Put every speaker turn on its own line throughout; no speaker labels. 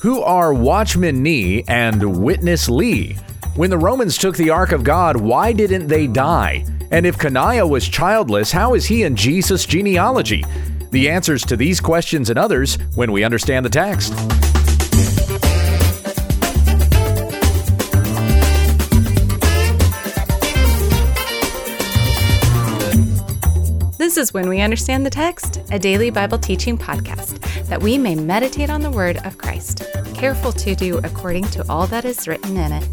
Who are Watchman Nee and Witness Lee? When the Romans took the Ark of God, why didn't they die? And if Coniah was childless, how is he in Jesus' genealogy? The answers to these questions and others when we understand the text.
This is When We Understand the Text, a daily Bible teaching podcast, that we may meditate on the word of Christ, careful to do according to all that is written in it.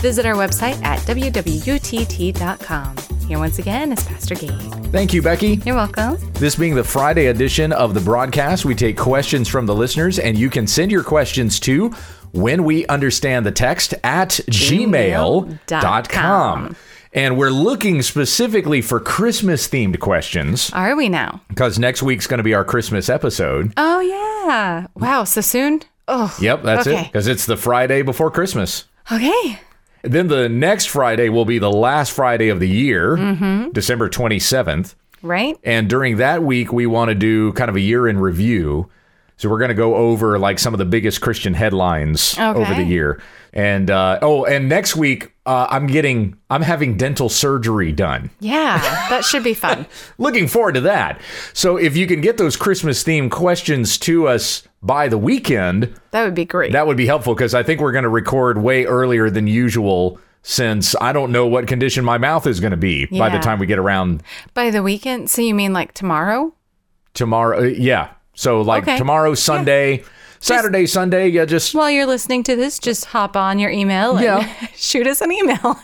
Visit our website at wwutt.com. Here once again is Pastor Gabe.
Thank you, Becky.
You're welcome.
This being the Friday edition of the broadcast, we take questions from the listeners, and you can send your questions to when we understand the text at gmail.com.
Gmail.com.
And we're looking specifically for Christmas themed questions
Are we now?
because next week's going to be our Christmas episode.
Oh, yeah. Wow, so soon? Oh,
Yep, that's it because it's the Friday before Christmas.
Okay.
Then the next Friday will be the last Friday of the year,
Mm-hmm.
December 27th.
Right?
And during that week, we want to do kind of a year in review. So we're going to go over like some of the biggest Christian headlines over the year. And uh, oh, and next week uh, I'm getting I'm having dental surgery done.
Yeah, that should be fun.
Looking forward to that. So if you can get those Christmas themed questions to us by the weekend,
That would be great.
that would be helpful because I think we're going to record way earlier than usual since I don't know what condition my mouth is going to be by the time we get around
By the weekend? So you mean like tomorrow?
tomorrow. uh, yeah. So like
Okay.
tomorrow, Sunday, Saturday, Sunday. Yeah, just
While you're listening to this, just hop on your email and
Yeah.
shoot us an email.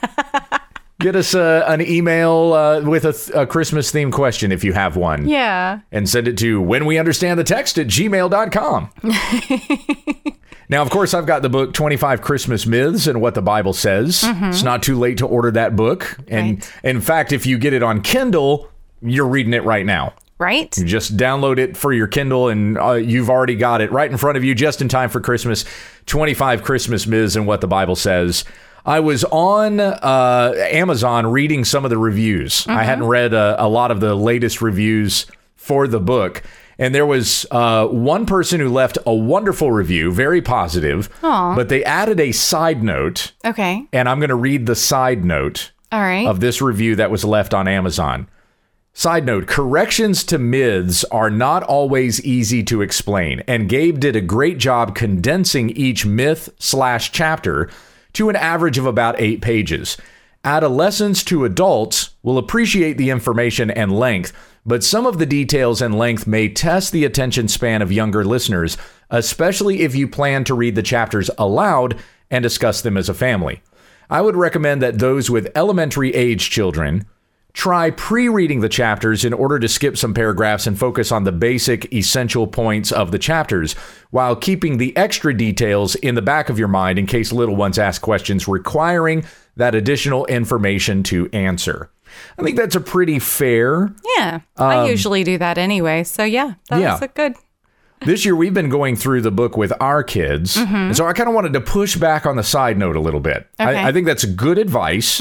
get us uh, an email uh, with a, th- a Christmas themed question if you have one.
yeah.
And send it to when we understand the text at gmail.com. now, of course, I've got the book 25 Christmas Myths and What the Bible Says. It's not too late to order that book. And
Right.
in fact, if you get it on Kindle, you're reading it right now.
Right?
You just download it for your Kindle, and uh, you've already got it right in front of you, just in time for Christmas. 25 Christmas Myths and What the Bible Says. I was on uh, Amazon reading some of the reviews. I hadn't read a, a lot of the latest reviews for the book. And there was uh, one person who left a wonderful review, very positive, Aww. but they added a side note,
Okay.
and I'm going to read the side note
All right.
of this review that was left on Amazon. Side note corrections to myths are not always easy to explain, and Gabe did a great job condensing each myth slash chapter to an average of about eight pages. Adolescents to adults will appreciate the information and length, but some of the details and length may test the attention span of younger listeners, especially if you plan to read the chapters aloud and discuss them as a family. I would recommend that those with elementary age children try pre reading the chapters in order to skip some paragraphs and focus on the basic, essential points of the chapters, while keeping the extra details in the back of your mind in case little ones ask questions requiring that additional information to answer. I think that's a pretty fair.
yeah. I usually do that anyway. So yeah, that
Um, Yeah.
was a good.
This year, we've been going through the book with our kids. And so I kind of wanted to push back on the side note a little bit.
Okay.
I, I think that's good advice.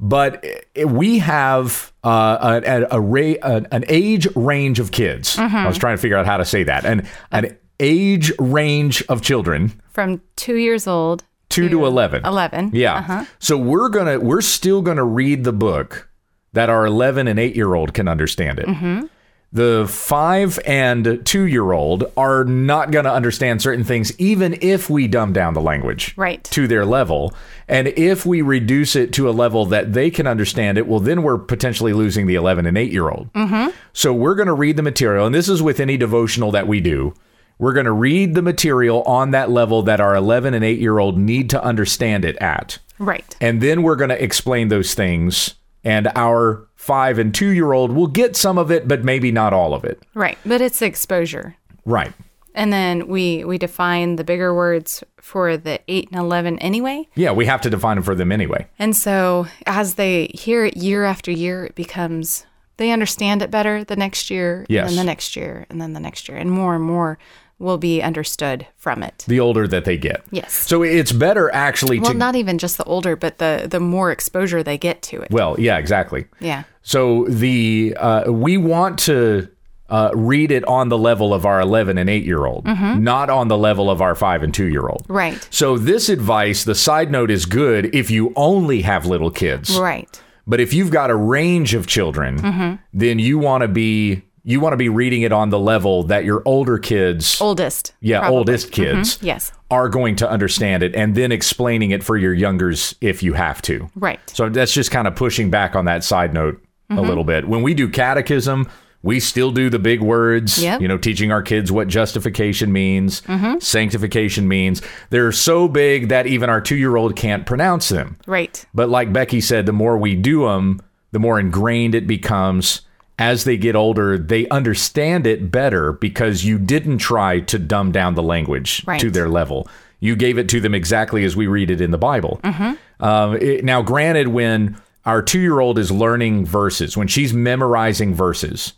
But we have uh, a, a, a an, an age range of kids. Mm-hmm. I was trying to figure out how to say that. And an age range of children,
From two years old.
two to 11.
11.
Yeah. Uh-huh. So we're going to, we're still going to read the book that our 11 and 8 year old can understand it. Mm-hmm. The five and two year old are not going to understand certain things, even if we dumb down the language
Right.
to their level. And if we reduce it to a level that they can understand it, well, then we're potentially losing the 11 and 8 year old. Mm-hmm. So we're going to read the material, and this is with any devotional that we do. We're going to read the material on that level that our 11 and 8 year old need to understand it at.
Right.
And then we're going to explain those things. And our five and two year old will get some of it, but maybe not all of it.
Right. But it's exposure.
Right.
And then we we define the bigger words for the 8 and 11 anyway.
Yeah, we have to define them for them anyway.
And so as they hear it year after year, it becomes they understand it better the next year,
Yes.
and then the next year, and then the next year, and more and more will be understood from it.
The older that they get.
Yes.
So it's better actually
Well,
to.
not even just the older, but the the more exposure they get to it.
well, yeah, exactly.
Yeah.
So the uh, we want to uh, read it on the level of our 11 and 8 year old, not on the level of our 5 and 2 year old.
Right.
So, this advice, the side note is good if you only have little kids.
Right.
But if you've got a range of children, then you want to be you want to be reading it on the level that your older kids,
Oldest.
yeah,
probably.
oldest kids,
Yes.
are going to understand it, and then explaining it for your youngers if you have to.
Right.
So that's just kind of pushing back on that side note
Mm-hmm.
a little bit. When we do catechism, we still do the big words,
Yep. Mm-hmm.
you know, teaching our kids what justification means, sanctification means. They're so big that even our two year old can't pronounce them.
Right.
But like Becky said, the more we do them, the more ingrained it becomes. As they get older, they understand it better because you didn't try to dumb down the language
Right.
to their level. You gave it to them exactly as we read it in the Bible. Mm-hmm. Um, it- now, granted, when our two year old is learning verses, when she's memorizing verses,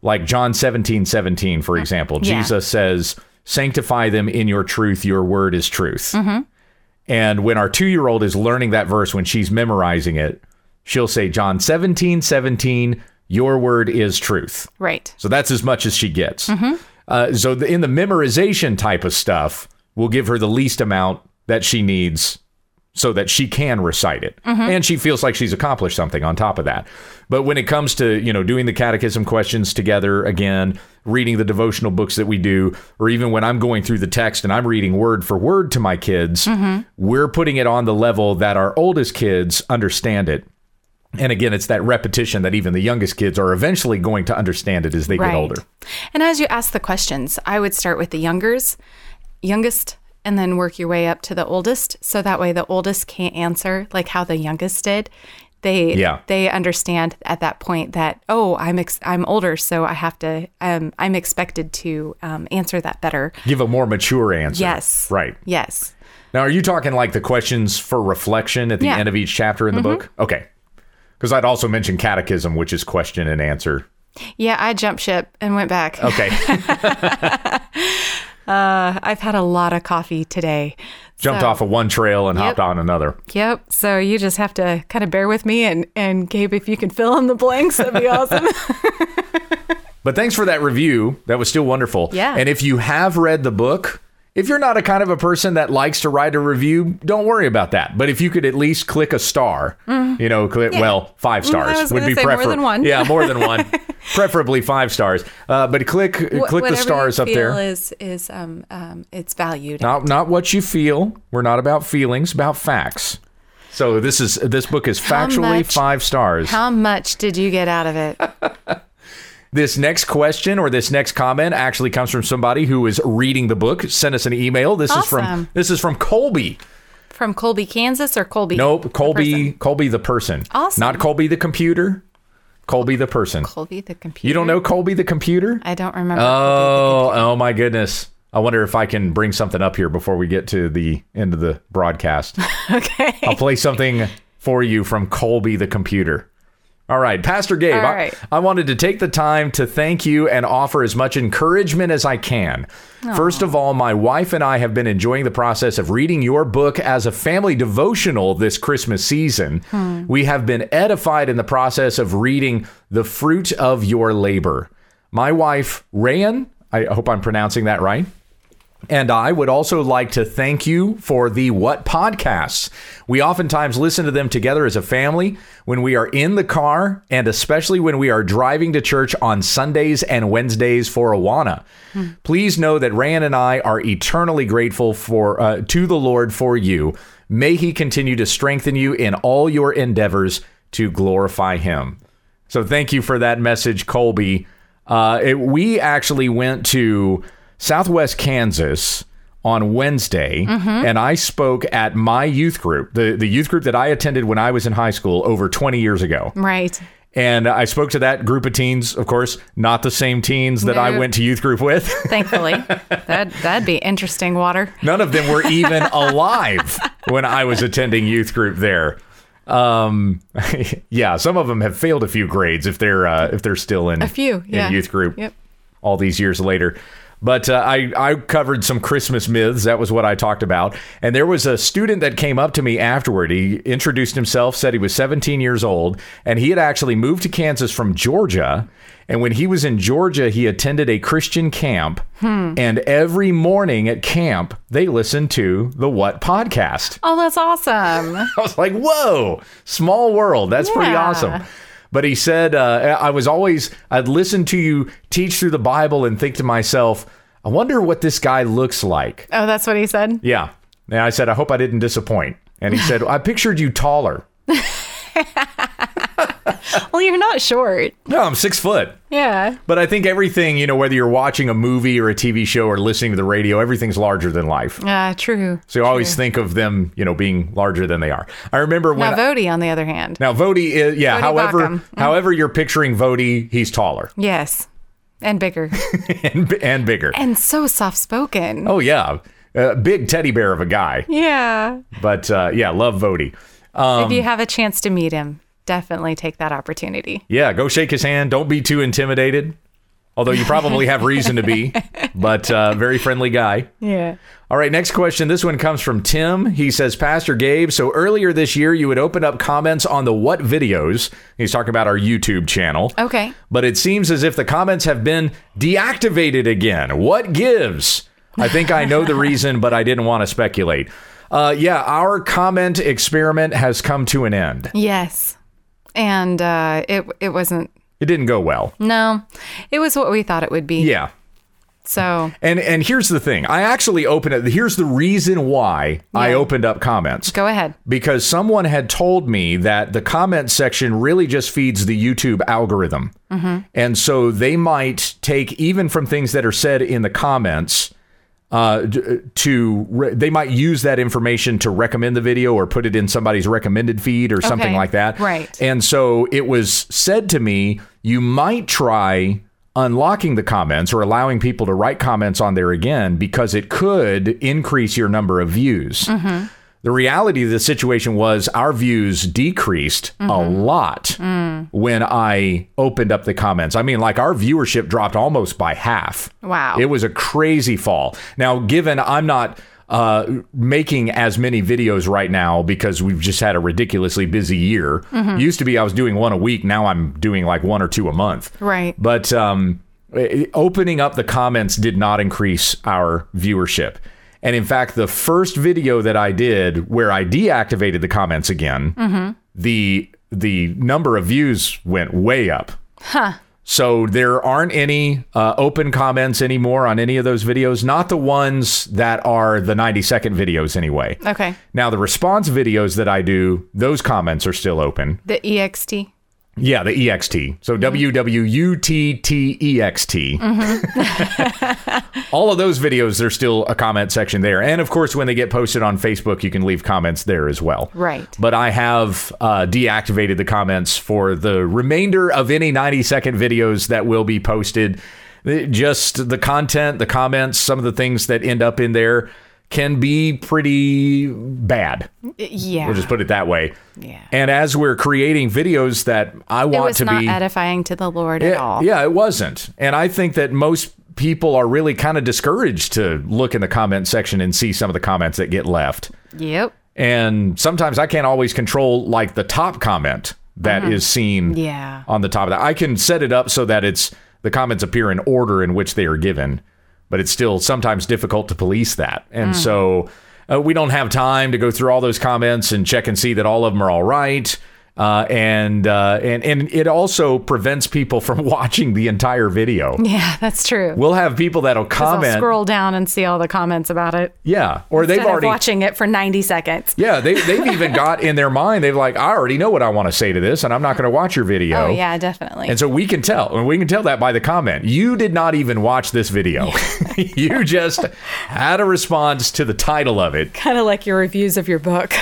like John 17, 17, for uh, example,
Yeah.
Jesus says, Sanctify them in your truth, your word is truth. Mm-hmm. And when our two year old is learning that verse, when she's memorizing it, she'll say, John 17, 17, your word is truth.
Right.
So that's as much as she gets. Mm-hmm. Uh, so the, in the memorization type of stuff, we'll give her the least amount that she needs so that she can recite it mm-hmm. and she feels like she's accomplished something on top of that but when it comes to you know doing the catechism questions together again reading the devotional books that we do or even when i'm going through the text and i'm reading word for word to my kids mm-hmm. we're putting it on the level that our oldest kids understand it and again it's that repetition that even the youngest kids are eventually going to understand it as they
Right.
get older
And as you ask the questions, I would start with the youngers, youngest, and then work your way up to the oldest. So that way the oldest can't answer like how the youngest did. They
Yeah.
they understand at that point that oh I'm ex- I'm older so I have to um, I'm expected to um, answer that better.
give a more mature answer
Yes.
right
Yes.
Now, are you talking like the questions for reflection at the
Yeah. Mm-hmm.
end of each chapter in the book? Okay. Because I'd also mention catechism, which is question and answer.
Yeah, I jumped ship and went back.
Okay.
Uh, I've had a lot of coffee today.
Jumped
So-
off of one trail and hopped on another.
Yep. So you just have to kind of bear with me and and Gabe, if you can fill in the blanks, that'd be awesome.
But thanks for that review. That was still wonderful.
Yeah.
And if you have read the book, if you're not a kind of a person that likes to write a review, don't worry about that. But if you could at least click a star, you know, click, well, five
Mm-hmm.
Stars would be
preferable. more than one.
Yeah, more than one. Preferably five stars. Uh, but click click the stars
you
up
feel
there.
Is is um um it's valued.
not not what you feel. We're not about feelings, about facts. So this is this book is factually
much-
five stars.
How much did you get out of it?
This next question or this next comment actually comes from somebody who is reading the book. Send us an email. This is from this is from Colby.
From Colby, Kansas, or Colby?
Nope, Colby
person?
Colby the person.
Awesome.
Not Colby the computer. Colby the person.
Colby the computer.
You don't know Colby the computer?
I don't remember.
Oh, oh my goodness. I wonder if I can bring something up here before we get to the end of the broadcast.
okay.
I'll play something for you from Colby the computer. All right, Pastor Gabe,
All
I- I, wanted to take the time to thank you and offer as much encouragement as I can. First of all, my wife and I have been enjoying the process of reading your book as a family devotional this Christmas season. Hmm. We have been edified in the process of reading The Fruit of Your Labor. My wife, Rayan, I hope I'm pronouncing that right. And I would also like to thank you for the What podcasts. We oftentimes listen to them together as a family when we are in the car and especially when we are driving to church on Sundays and Wednesdays for Awana. Please know that Ryan and I are eternally grateful for uh, to the Lord for you. May he continue to strengthen you in all your endeavors to glorify him. So thank you for that message, Colby. Uh, it, we actually went to Southwest Kansas on Wednesday, and I spoke at my youth group, the, the youth group that I attended when I was in high school over 20 years ago.
Right.
And I spoke to that group of teens, of course, not the same teens that I went to youth group with.
Thankfully, that that'd be interesting. Water.
None of them were even alive when I was attending youth group there. Um, yeah, some of them have failed a few grades if they're uh, if they're still in
A few.
in youth group
Yep.
all these years later. But uh, I, I covered some Christmas myths. That was what I talked about. And there was a student that came up to me afterward. He introduced himself, said he was 17 years old, and he had actually moved to Kansas from Georgia. And when he was in Georgia, he attended a Christian camp. And every morning at camp, they listened to the What podcast.
Oh, that's awesome.
I was like, whoa, small world. That's pretty awesome. But he said, uh, I was always, I'd listen to you teach through the Bible and think to myself, I wonder what this guy looks like.
Oh, that's what he said.
Yeah. And I said, I hope I didn't disappoint. And he said, I pictured you taller.
Well, you're not short.
No, I'm six foot.
Yeah.
But I think everything, you know, whether you're watching a movie or a TV show or listening to the radio, everything's larger than life.
Uh, true.
So you always think of them, you know, being larger than they are. I remember when
Now, Voddie, on the other hand.
Now, Voddie is yeah.
Voddie
however,
Baucham.
however you're picturing Voddie, he's taller
Yes. And bigger.
and, and bigger.
and so soft spoken.
Oh yeah, uh, big teddy bear of a guy.
Yeah.
But uh, yeah, love Voddie.
if you have a chance to meet him, definitely take that opportunity.
Yeah, go shake his hand. Don't be too intimidated. Although you probably have reason to be, but uh, very friendly guy.
Yeah.
All right, next question. This one comes from Tim. He says, Pastor Gabe, so earlier this year you had opened up comments on the what videos. He's talking about our YouTube channel.
Okay.
But it seems as if the comments have been deactivated again. What gives? I think I know the reason, but I didn't want to speculate. Uh, yeah, our comment experiment has come to an end.
Yes. And uh, it it wasn't.
It didn't go well.
No, it was what we thought it would be.
Yeah.
So
And and here's the thing. I actually opened it. Here's the reason why I opened up comments.
go ahead.
because someone had told me that the comment section really just feeds the YouTube algorithm. And so they might take even from things that are said in the comments uh, to re- they might use that information to recommend the video or put it in somebody's recommended feed or something
Okay,
like that.
right.
And so it was said to me, you might try unlocking the comments or allowing people to write comments on there again because it could increase your number of views. The reality of the situation was our views decreased a lot when I opened up the comments. I mean, like our viewership dropped almost by half.
Wow.
It was a crazy fall. Now, given I'm not uh, making as many videos right now because we've just had a ridiculously busy year. Used to be I was doing one a week. Now I'm doing like one or two a month.
Right.
But um, eh, opening up the comments did not increase our viewership. And in fact, the first video that I did where I deactivated the comments again, the the number of views went way up.
Huh.
So there aren't any uh, open comments anymore on any of those videos, not the ones that are the 90 second videos anyway.
Okay.
Now, the response videos that I do, those comments are still open.
The EXT.
Yeah, the EXT. So W W U T T E X T. All of those videos, there's still a comment section there. And of course, when they get posted on Facebook, you can leave comments there as well.
Right.
But I have uh, deactivated the comments for the remainder of any 90 second videos that will be posted. Just the content, the comments, some of the things that end up in there can be pretty bad.
Yeah.
We'll just put it that way.
Yeah.
And as we're creating videos that I
it
want
was
to
not
be
edifying to the Lord at
yeah,
all.
yeah, it wasn't. And I think that most people are really kind of discouraged to look in the comment section and see some of the comments that get left.
Yep.
And sometimes I can't always control like the top comment that is seen
Mm-hmm. Yeah.
on the top of that. I can set it up so that it's the comments appear in order in which they are given, but it's still sometimes difficult to police that. And
Mm.
so uh, we don't have time to go through all those comments and check and see that all of them are all right. Uh, and uh, and and it also prevents people from watching the entire video.
Yeah, that's true.
We'll have people that'll
'Cause I'll
comment,
scroll down and see all the comments about it.
yeah, or they've
Instead of
already
watching it for 90 seconds.
Yeah, they, they've even got in their mind, they've like, I already know what I want to say to this, and I'm not going to watch your video.
Oh, yeah, definitely.
And so we can tell, and we can tell that by the comment. You did not even watch this video. you just had a response to the title of it.
kind of like your reviews of your book.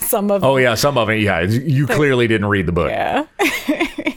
Some of
Oh, yeah, some of it, yeah. You clearly didn't read the book.
Yeah.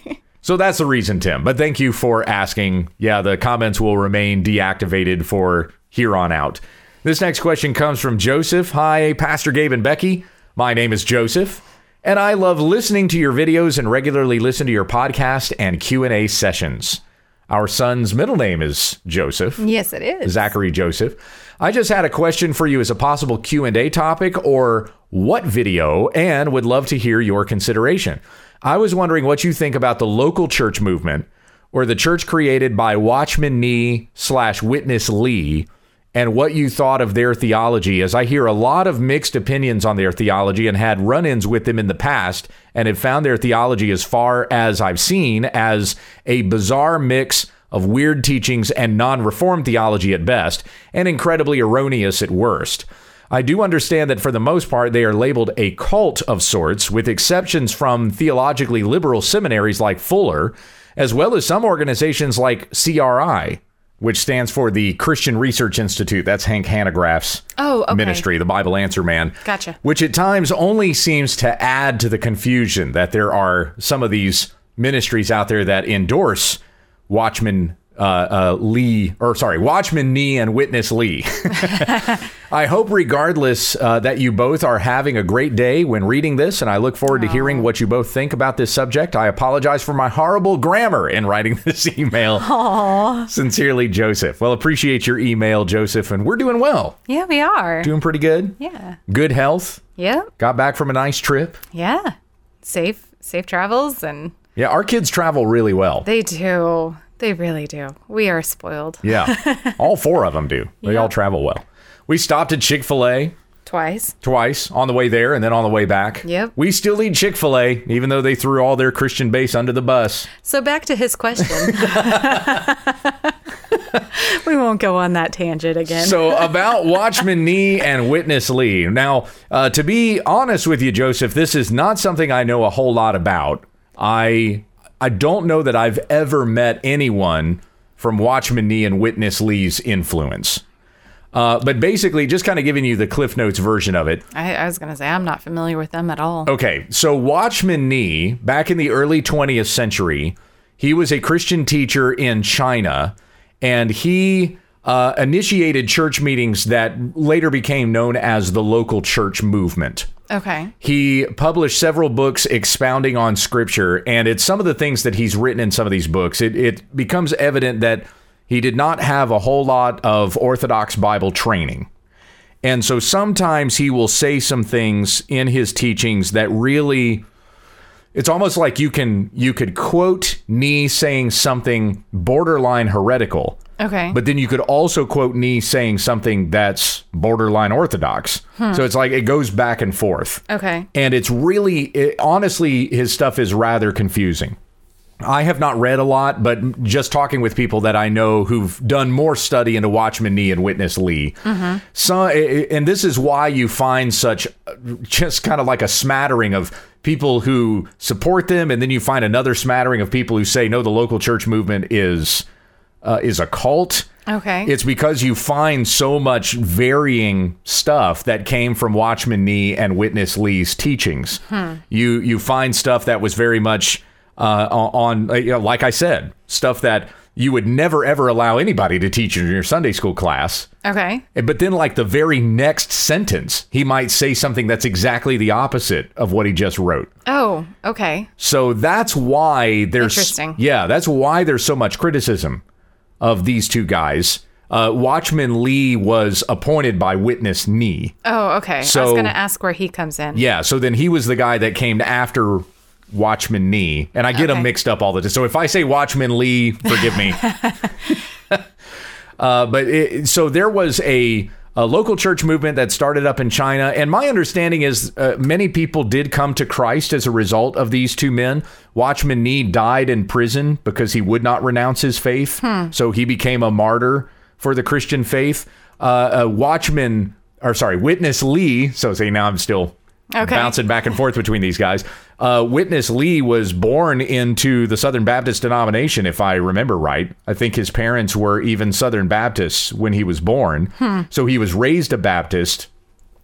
So that's the reason, Tim. But thank you for asking. Yeah, the comments will remain deactivated for here on out. This next question comes from Joseph. Hi, Pastor Gabe and Becky. My name is Joseph, and I love listening to your videos and regularly listen to your podcast and Q&A sessions. Our son's middle name is Joseph.
Yes, it is.
Zachary Joseph. I just had a question for you as a possible Q&A topic or what video and would love to hear your consideration. I was wondering what you think about the local church movement or the church created by Watchman Nee slash Witness Lee and what you thought of their theology, as I hear a lot of mixed opinions on their theology and had run ins with them in the past and have found their theology, as far as I've seen, as a bizarre mix of weird teachings and non reformed theology at best, and incredibly erroneous at worst. I do understand that for the most part, they are labeled a cult of sorts, with exceptions from theologically liberal seminaries like Fuller, as well as some organizations like CRI, which stands for the Christian Research Institute. That's Hank Hanegraaff's
Oh, okay.
ministry, the Bible Answer Man.
Gotcha.
Which at times only seems to add to the confusion that there are some of these ministries out there that endorse Watchman uh, uh, Lee, or sorry, Watchman Nee and Witness Lee. I hope, regardless, uh, that you both are having a great day when reading this, and I look forward to hearing what you both think about this subject. I apologize for my horrible grammar in writing this email. Aww. Sincerely, Joseph. Well, appreciate your email, Joseph, and we're doing well.
Yeah, we are.
Doing pretty good.
Yeah.
Good health.
Yeah.
Got back from a nice trip.
Yeah. Safe, safe travels, and
Yeah, our kids travel really well.
they do. They really do. We are spoiled.
Yeah, all four of them do. They all travel well. We stopped at Chick fil A
Twice.
twice on the way there and then on the way back.
Yep.
We still eat Chick fil A, even though they threw all their Christian base under the bus.
So back to his question. we won't go on that tangent again.
So, about Watchman Nee and Witness Lee. Now, uh, to be honest with you, Joseph, this is not something I know a whole lot about. I I don't know that I've ever met anyone from Watchman Nee and Witness Lee's influence. Uh, but basically, just kind of giving you the Cliff Notes version of it.
I, I was going to say, I'm not familiar with them at all.
Okay, so Watchman Nee, back in the early 20th century, he was a Christian teacher in China, and he uh, initiated church meetings that later became known as the local church movement.
Okay.
He published several books expounding on scripture, and it's some of the things that he's written in some of these books. It, it becomes evident that he did not have a whole lot of Orthodox Bible training. And so sometimes he will say some things in his teachings that really it's almost like you can you could quote Nee saying something borderline heretical.
Okay.
But then you could also quote Nee saying something that's borderline orthodox. Hmm. So it's like it goes back and forth.
okay.
And it's really, it, honestly, his stuff is rather confusing. I have not read a lot, but just talking with people that I know who've done more study into Watchman Nee and Witness Lee. Mm-hmm. So, and this is why you find such just kind of like a smattering of people who support them, and then you find another smattering of people who say, no, the local church movement is uh, is a cult.
Okay.
It's because you find so much varying stuff that came from Watchman Nee and Witness Lee's teachings. You you find stuff that was very much uh, on, uh, you know, like I said, stuff that you would never ever allow anybody to teach in your Sunday school class.
okay.
But then, like the very next sentence, he might say something that's exactly the opposite of what he just wrote.
Oh, okay.
So that's why there's
Interesting.
Yeah, that's why there's so much criticism of these two guys. Uh, Watchman Lee was appointed by Witness Nee.
Oh, okay.
So, I
was going to ask where he comes in.
Yeah, so then he was the guy that came after Watchman Nee, and I get them
Okay.
mixed up all the time. So if I say Watchman Lee, forgive me. uh, but it, so there was a, a local church movement that started up in China, and my understanding is uh, many people did come to Christ as a result of these two men. Watchman Nee died in prison because he would not renounce his faith, so he became a martyr for the Christian faith. Uh, uh, Watchman, or sorry, Witness Lee. So say now I'm still
Okay.
bouncing back and forth between these guys. Uh, Witness Lee was born into the Southern Baptist denomination, if I remember right. I think his parents were even Southern Baptists when he was born. So he was raised a Baptist,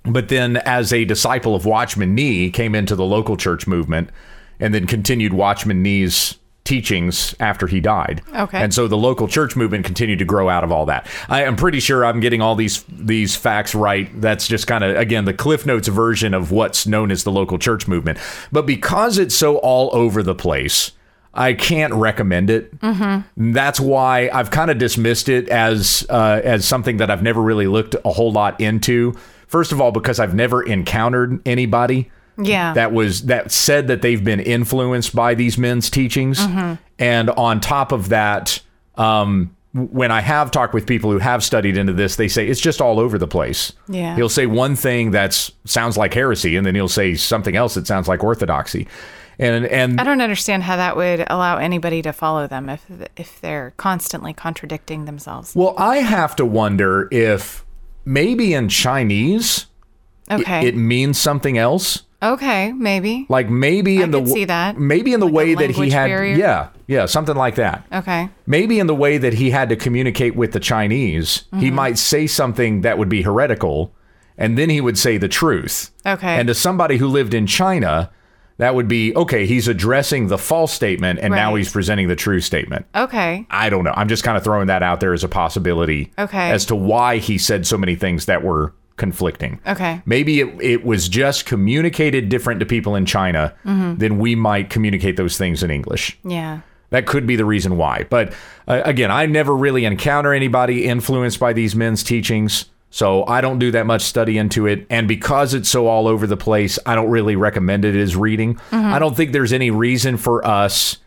but then as a disciple of Watchman Nee, came into the local church movement and then continued Watchman Nee's teachings after he died.
Okay.
And so the local church movement continued to grow out of all that. I am pretty sure I'm getting all these these facts right. That's just kind of again the Cliff Notes version of what's known as the local church movement. But because it's so all over the place, I can't recommend it. Mm-hmm. That's why I've kind of dismissed it as uh, as something that I've never really looked a whole lot into. First of all, because I've never encountered anybody
Yeah.
that was that said that they've been influenced by these men's teachings, and on top of that, um, when I have talked with people who have studied into this, they say it's just all over the place.
Yeah.
he'll say one thing that sounds like heresy, and then he'll say something else that sounds like orthodoxy, and and
I don't understand how that would allow anybody to follow them if if they're constantly contradicting themselves.
well, I have to wonder if maybe in Chinese it-
Okay.
it means something else.
Okay, maybe.
Like maybe in the
see that.
maybe in the
Like
way that he had
barrier?
yeah yeah something like that
Okay.
maybe in the way that he had to communicate with the Chinese he
Mm-hmm.
might say something that would be heretical and then he would say the truth
Okay.
and to somebody who lived in China that would be okay he's addressing the false statement and now he's presenting the true statement
Okay.
I don't know I'm just kind of throwing that out there as a possibility
Okay.
as to why he said so many things that were conflicting
Okay.
Maybe it, it was just communicated different to people in China
Mm-hmm.
than we might communicate those things in English.
Yeah.
That could be the reason why. But uh, again, I never really encounter anybody influenced by these men's teachings. So I don't do that much study into it. And because it's so all over the place, I don't really recommend it as reading. I don't think there's any reason for us,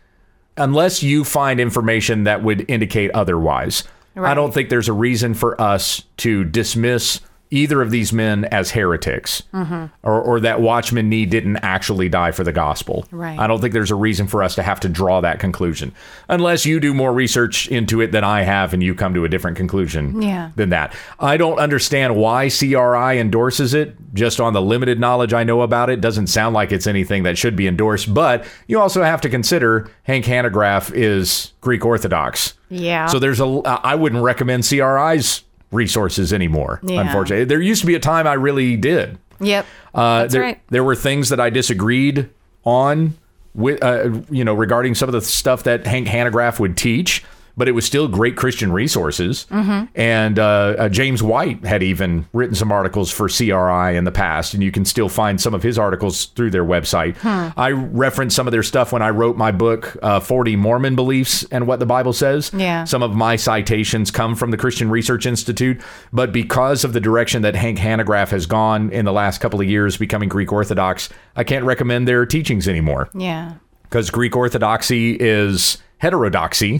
unless you find information that would indicate otherwise. I don't think there's a reason for us to dismiss either of these men as heretics mm-hmm. or, or that Watchman Nee didn't actually die for the gospel.
Right.
I don't think there's a reason for us to have to draw that conclusion unless you do more research into it than I have and you come to a different conclusion
Yeah.
than that. I don't understand why CRI endorses it. Just on the limited knowledge I know about it, doesn't sound like it's anything that should be endorsed. But you also have to consider Hank Hanegraaff is Greek Orthodox.
Yeah.
So there's a. I wouldn't recommend CRI's resources anymore.
Yeah.
Unfortunately, there used to be a time I really did.
Yep.
Uh,
That's
there,
right.
there were things that I disagreed on with, uh, you know, regarding some of the stuff that Hank Hanegraaff would teach, but it was still great Christian resources.
Mm-hmm.
And uh, uh, James White had even written some articles for CRI in the past, and you can still find some of his articles through their website. I referenced some of their stuff when I wrote my book, uh, 40 Mormon Beliefs and What the Bible Says.
Yeah.
Some of my citations come from the Christian Research Institute, but because of the direction that Hank Hanegraaff has gone in the last couple of years, becoming Greek Orthodox, I can't recommend their teachings anymore
Yeah.
Because Greek Orthodoxy is heterodoxy,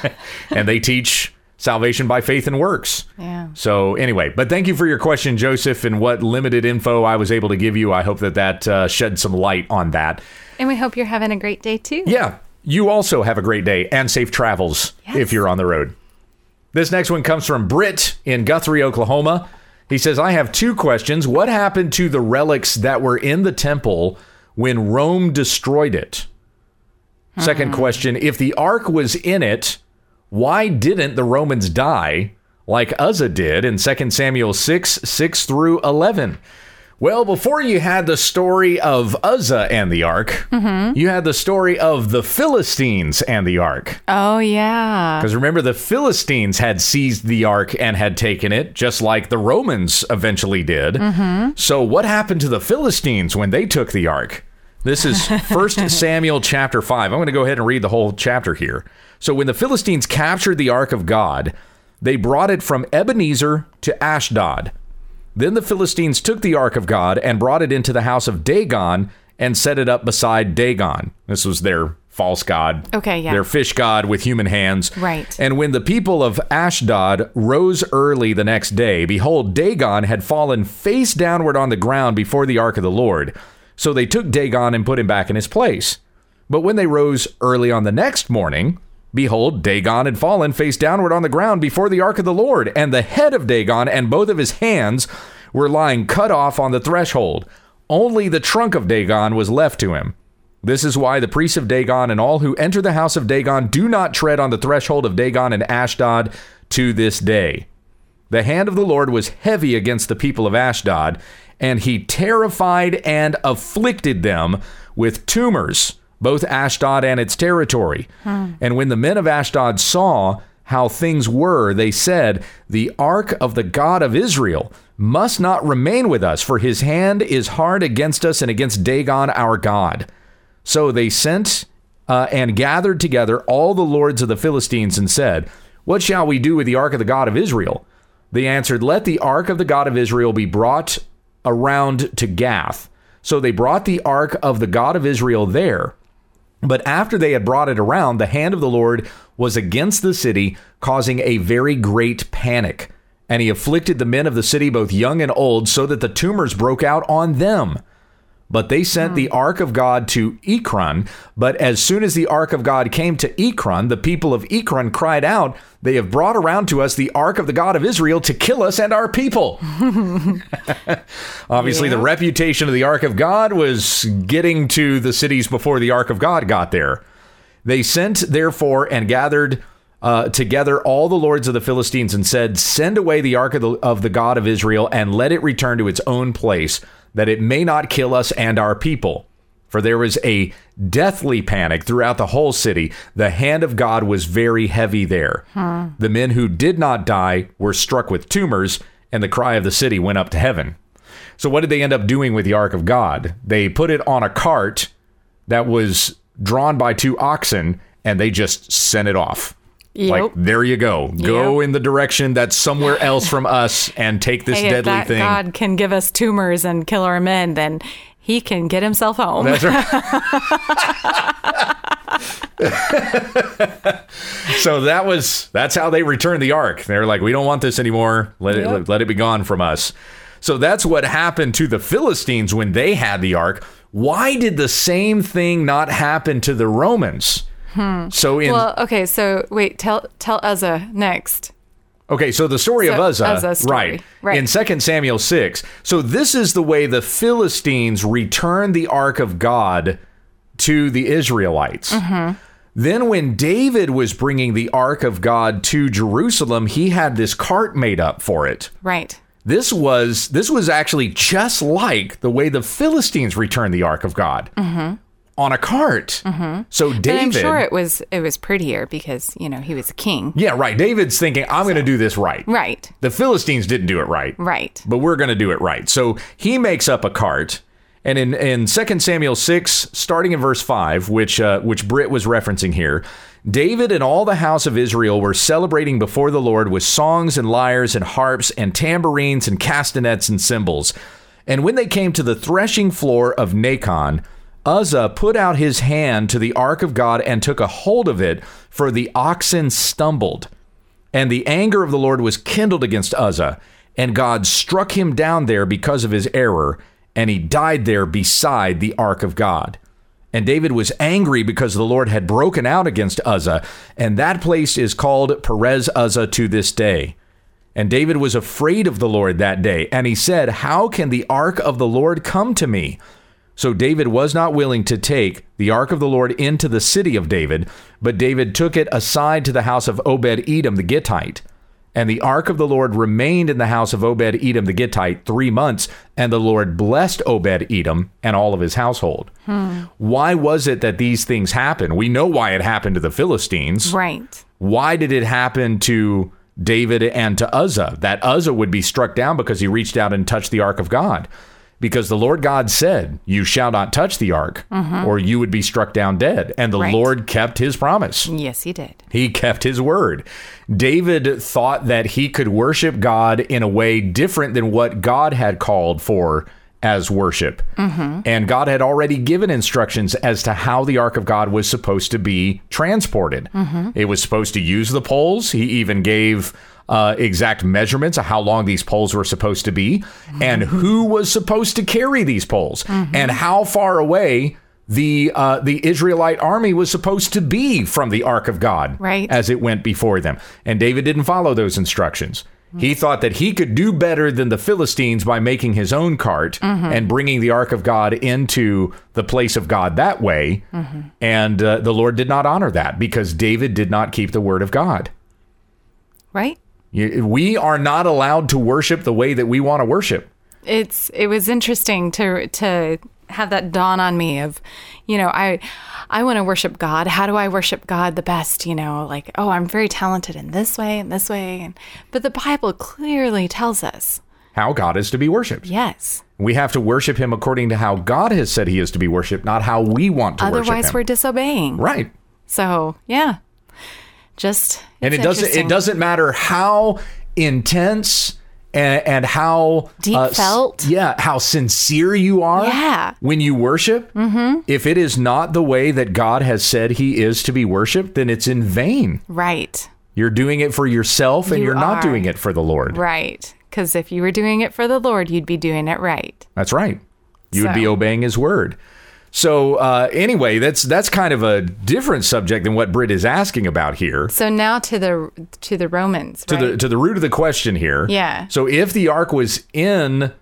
and they teach salvation by faith and works.
Yeah.
So anyway, but thank you for your question, Joseph, and what limited info I was able to give you. I hope that that uh, shed some light on that.
And we hope you're having a great day too.
Yeah, you also have a great day and safe travels
Yes.
if you're on the road. This next one comes from Britt in Guthrie, Oklahoma. He says, I have two questions. What happened to the relics that were in the temple when Rome destroyed it? Second uh-huh. question If the ark was in it, why didn't the Romans die like Uzzah did in 2 Samuel 6 6 through 11? Well, before you had the story of Uzzah and the ark, mm-hmm. you had the story of the Philistines and the ark.
Oh yeah.
Because remember, the Philistines had seized the ark and had taken it, just like the Romans eventually did. Mm-hmm. So, what happened to the Philistines when they took the ark? This is 1 Samuel chapter 5. I'm going to go ahead and read the whole chapter here. So, when the Philistines captured the ark of God, they brought it from Ebenezer to Ashdod. Then the Philistines took the ark of God and brought it into the house of Dagon and set it up beside Dagon. This was their false god.
Okay, yeah.
Their fish god with human hands.
Right.
And when the people of Ashdod rose early the next day, behold, Dagon had fallen face downward on the ground before the ark of the Lord. So they took Dagon and put him back in his place. But when they rose early on the next morning, behold, Dagon had fallen face downward on the ground before the ark of the Lord, and the head of Dagon and both of his hands were lying cut off on the threshold. Only the trunk of Dagon was left to him. This is why the priests of Dagon and all who enter the house of Dagon do not tread on the threshold of Dagon and Ashdod to this day. The hand of the Lord was heavy against the people of Ashdod, and he terrified and afflicted them with tumors, both Ashdod and its territory. And when the men of Ashdod saw how things were, they said, The ark of the God of Israel must not remain with us, for his hand is hard against us and against Dagon our God. So they sent uh, and gathered together all the lords of the Philistines and said, What shall we do with the ark of the God of Israel? They answered, Let the ark of the God of Israel be brought around to Gath. So they brought the ark of the God of Israel there. But after they had brought it around, the hand of the Lord was against the city, causing a very great panic. And he afflicted the men of the city, both young and old, so that the tumors broke out on them. But they sent the ark of God to Ekron. But as soon as the ark of God came to Ekron, the people of Ekron cried out, They have brought around to us the ark of the God of Israel to kill us and our people. Obviously, the reputation of the ark of God was getting to the cities before the ark of God got there. They sent, therefore, and gathered uh, together all the lords of the Philistines and said, Send away the ark of the, of the God of Israel and let it return to its own place, that it may not kill us and our people. For there was a deathly panic throughout the whole city. The hand of God was very heavy there. Hmm. The men who did not die were struck with tumors, and the cry of the city went up to heaven. So, what did they end up doing with the ark of God? They put it on a cart that was drawn by two oxen and they just sent it off. Like, there you go. Go
Yep.
in the direction that's somewhere else from us and take this
Hey, if
deadly
that
thing.
God can give us tumors and kill our men, then he can get himself home.
That's right. so that was that's how they returned the ark. They're like, we don't want this anymore. Let it let it be gone from us. So that's what happened to the Philistines when they had the ark. Why did the same thing not happen to the Romans? So in
well, okay, so wait, tell tell Uzzah next.
Okay, so the story of
So,
Uzzah,
story,
right,
right.
in 2 Samuel 6. So this is the way the Philistines returned the ark of God to the Israelites.
Mm-hmm.
Then when David was bringing the ark of God to Jerusalem, he had this cart made up for it.
Right.
This was this was actually just like the way the Philistines returned the ark of God. On a cart. So David
And I'm sure it was it was prettier because, you know, he was a king.
Yeah, right. David's thinking, I'm going to do this right.
Right.
The Philistines didn't do it right.
Right.
But we're going to do it right. So he makes up a cart. And in, in 2 Samuel 6, starting in verse 5, which, uh, which Britt was referencing here, David and all the house of Israel were celebrating before the Lord with songs and lyres and harps and tambourines and castanets and cymbals. And when they came to the threshing floor of Nacon, Uzzah put out his hand to the ark of God and took a hold of it, for the oxen stumbled. And the anger of the Lord was kindled against Uzzah, and God struck him down there because of his error, and he died there beside the ark of God. And David was angry because the Lord had broken out against Uzzah, and that place is called Perez Uzzah to this day. And David was afraid of the Lord that day, and he said, How can the ark of the Lord come to me? So David was not willing to take the ark of the Lord into the city of David, but David took it aside to the house of Obed Edom the Gittite. And the ark of the Lord remained in the house of Obed Edom the Gittite three months, and the Lord blessed Obed Edom and all of his household. Hmm. Why was it that these things happened? We know why it happened to the Philistines.
Right.
Why did it happen to David and to Uzzah? That Uzzah would be struck down because he reached out and touched the ark of God. Because the Lord God said, You shall not touch the ark, mm-hmm. or you would be struck down dead. And the
Right.
Lord kept his promise.
Yes, he did.
He kept his word. David thought that he could worship God in a way different than what God had called for as worship. Mm-hmm. And God had already given instructions as to how the Ark of God was supposed to be transported. Mm-hmm. It was supposed to use the poles. He even gave uh, exact measurements of how long these poles were supposed to be and who was supposed to carry these poles and how far away the uh, the Israelite army was supposed to be from the ark of God
Right.
as it went before them. And David didn't follow those instructions. He thought that he could do better than the Philistines by making his own cart and bringing the ark of God into the place of God that way. And uh, the Lord did not honor that because David did not keep the word of God.
Right?
We are not allowed to worship the way that we want to worship.
it's it was interesting to to have that dawn on me of you know i i want to worship god how do i worship god the best you know like oh i'm very talented in this way and this way and but the bible clearly tells us
how God is to be worshiped.
Yes.
We have to worship him according to how God has said he is to be worshiped, not how we want to worship
Otherwise,
him.
we're disobeying.
right.
So, yeah. Just.
And it doesn't it doesn't matter how intense and, and how
Deep
s-
felt.
yeah, how sincere you are
Yeah.
when you worship. Mm-hmm. If it is not the way that God has said He is to be worshipped, then it's in vain.
Right.
You're doing it for yourself, and
You
you are not
are.
doing it for the Lord.
Right. Because if you were doing it for the Lord, you'd be doing it right.
That's right. You would be obeying His word. So uh, anyway, that's that's kind of a different subject than what Brit is asking about here.
So now to the to the Romans,
to
right?
the to the root of the question here.
Yeah.
So if the ark was in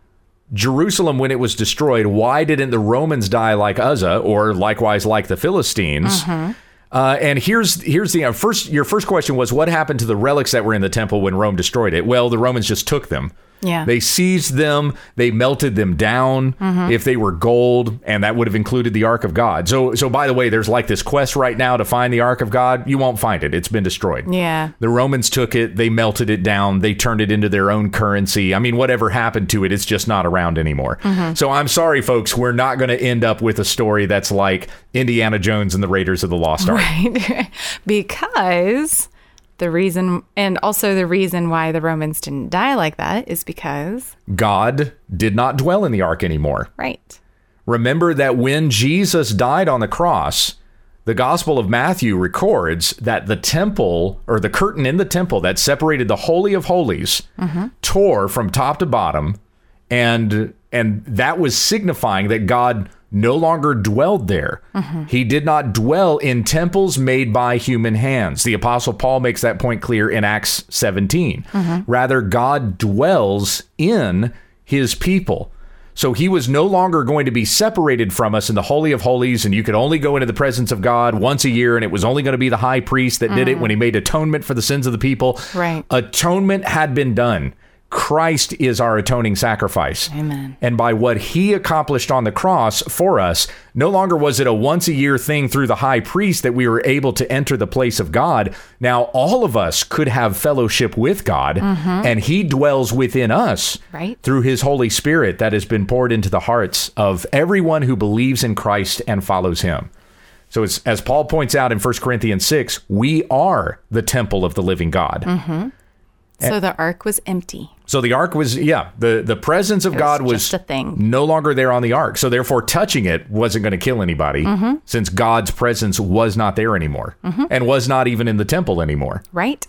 Jerusalem when it was destroyed, why didn't the Romans die like Uzzah or likewise like the Philistines?
Mm-hmm.
Uh, and here's here's the uh, first. Your first question was what happened to the relics that were in the temple when Rome destroyed it? Well, the Romans just took them.
Yeah.
They seized them. They melted them down.
Mm-hmm.
If they were gold, and that would have included the Ark of God. So so by the way, there's like this quest right now to find the Ark of God. You won't find it. It's been destroyed.
yeah.
The Romans took it, they melted it down, they turned it into their own currency. I mean, whatever happened to it, it's just not around anymore. So I'm sorry, folks, we're not going to end up with a story that's like Indiana Jones and the Raiders of the Lost Ark.
Right. because the reason, and also the reason why the Romans didn't die like that is because,
God did not dwell in the ark anymore.
right.
Remember that when Jesus died on the cross, the Gospel of Matthew records that the temple or the curtain in the temple that separated the holy of holies mm-hmm. tore from top to bottom and and that was signifying that God no longer dwelled there. He did not dwell in temples made by human hands. The apostle Paul makes that point clear in Acts 17. Rather God dwells in his people. So he was no longer going to be separated from us in the Holy of Holies, and you could only go into the presence of God once a year, and it was only going to be the high priest that did it when he made atonement for the sins of the people.
Right.
Atonement had been done. Christ is our atoning sacrifice.
Amen.
And by what he accomplished on the cross for us, no longer was it a once a year thing through the high priest that we were able to enter the place of God. Now, all of us could have fellowship with God, mm-hmm. and he dwells within us
Right.
through his Holy Spirit that has been poured into the hearts of everyone who believes in Christ and follows him. So, it's, as Paul points out in 1 Corinthians 6, we are the temple of the living God. Mm-hmm.
So the ark was empty.
So the ark was, yeah, the, the presence of God was
just a thing.
no longer there on the ark. So therefore, touching it wasn't going to kill anybody
Mm-hmm.
since God's presence was not there anymore and was not even in the temple anymore.
Right.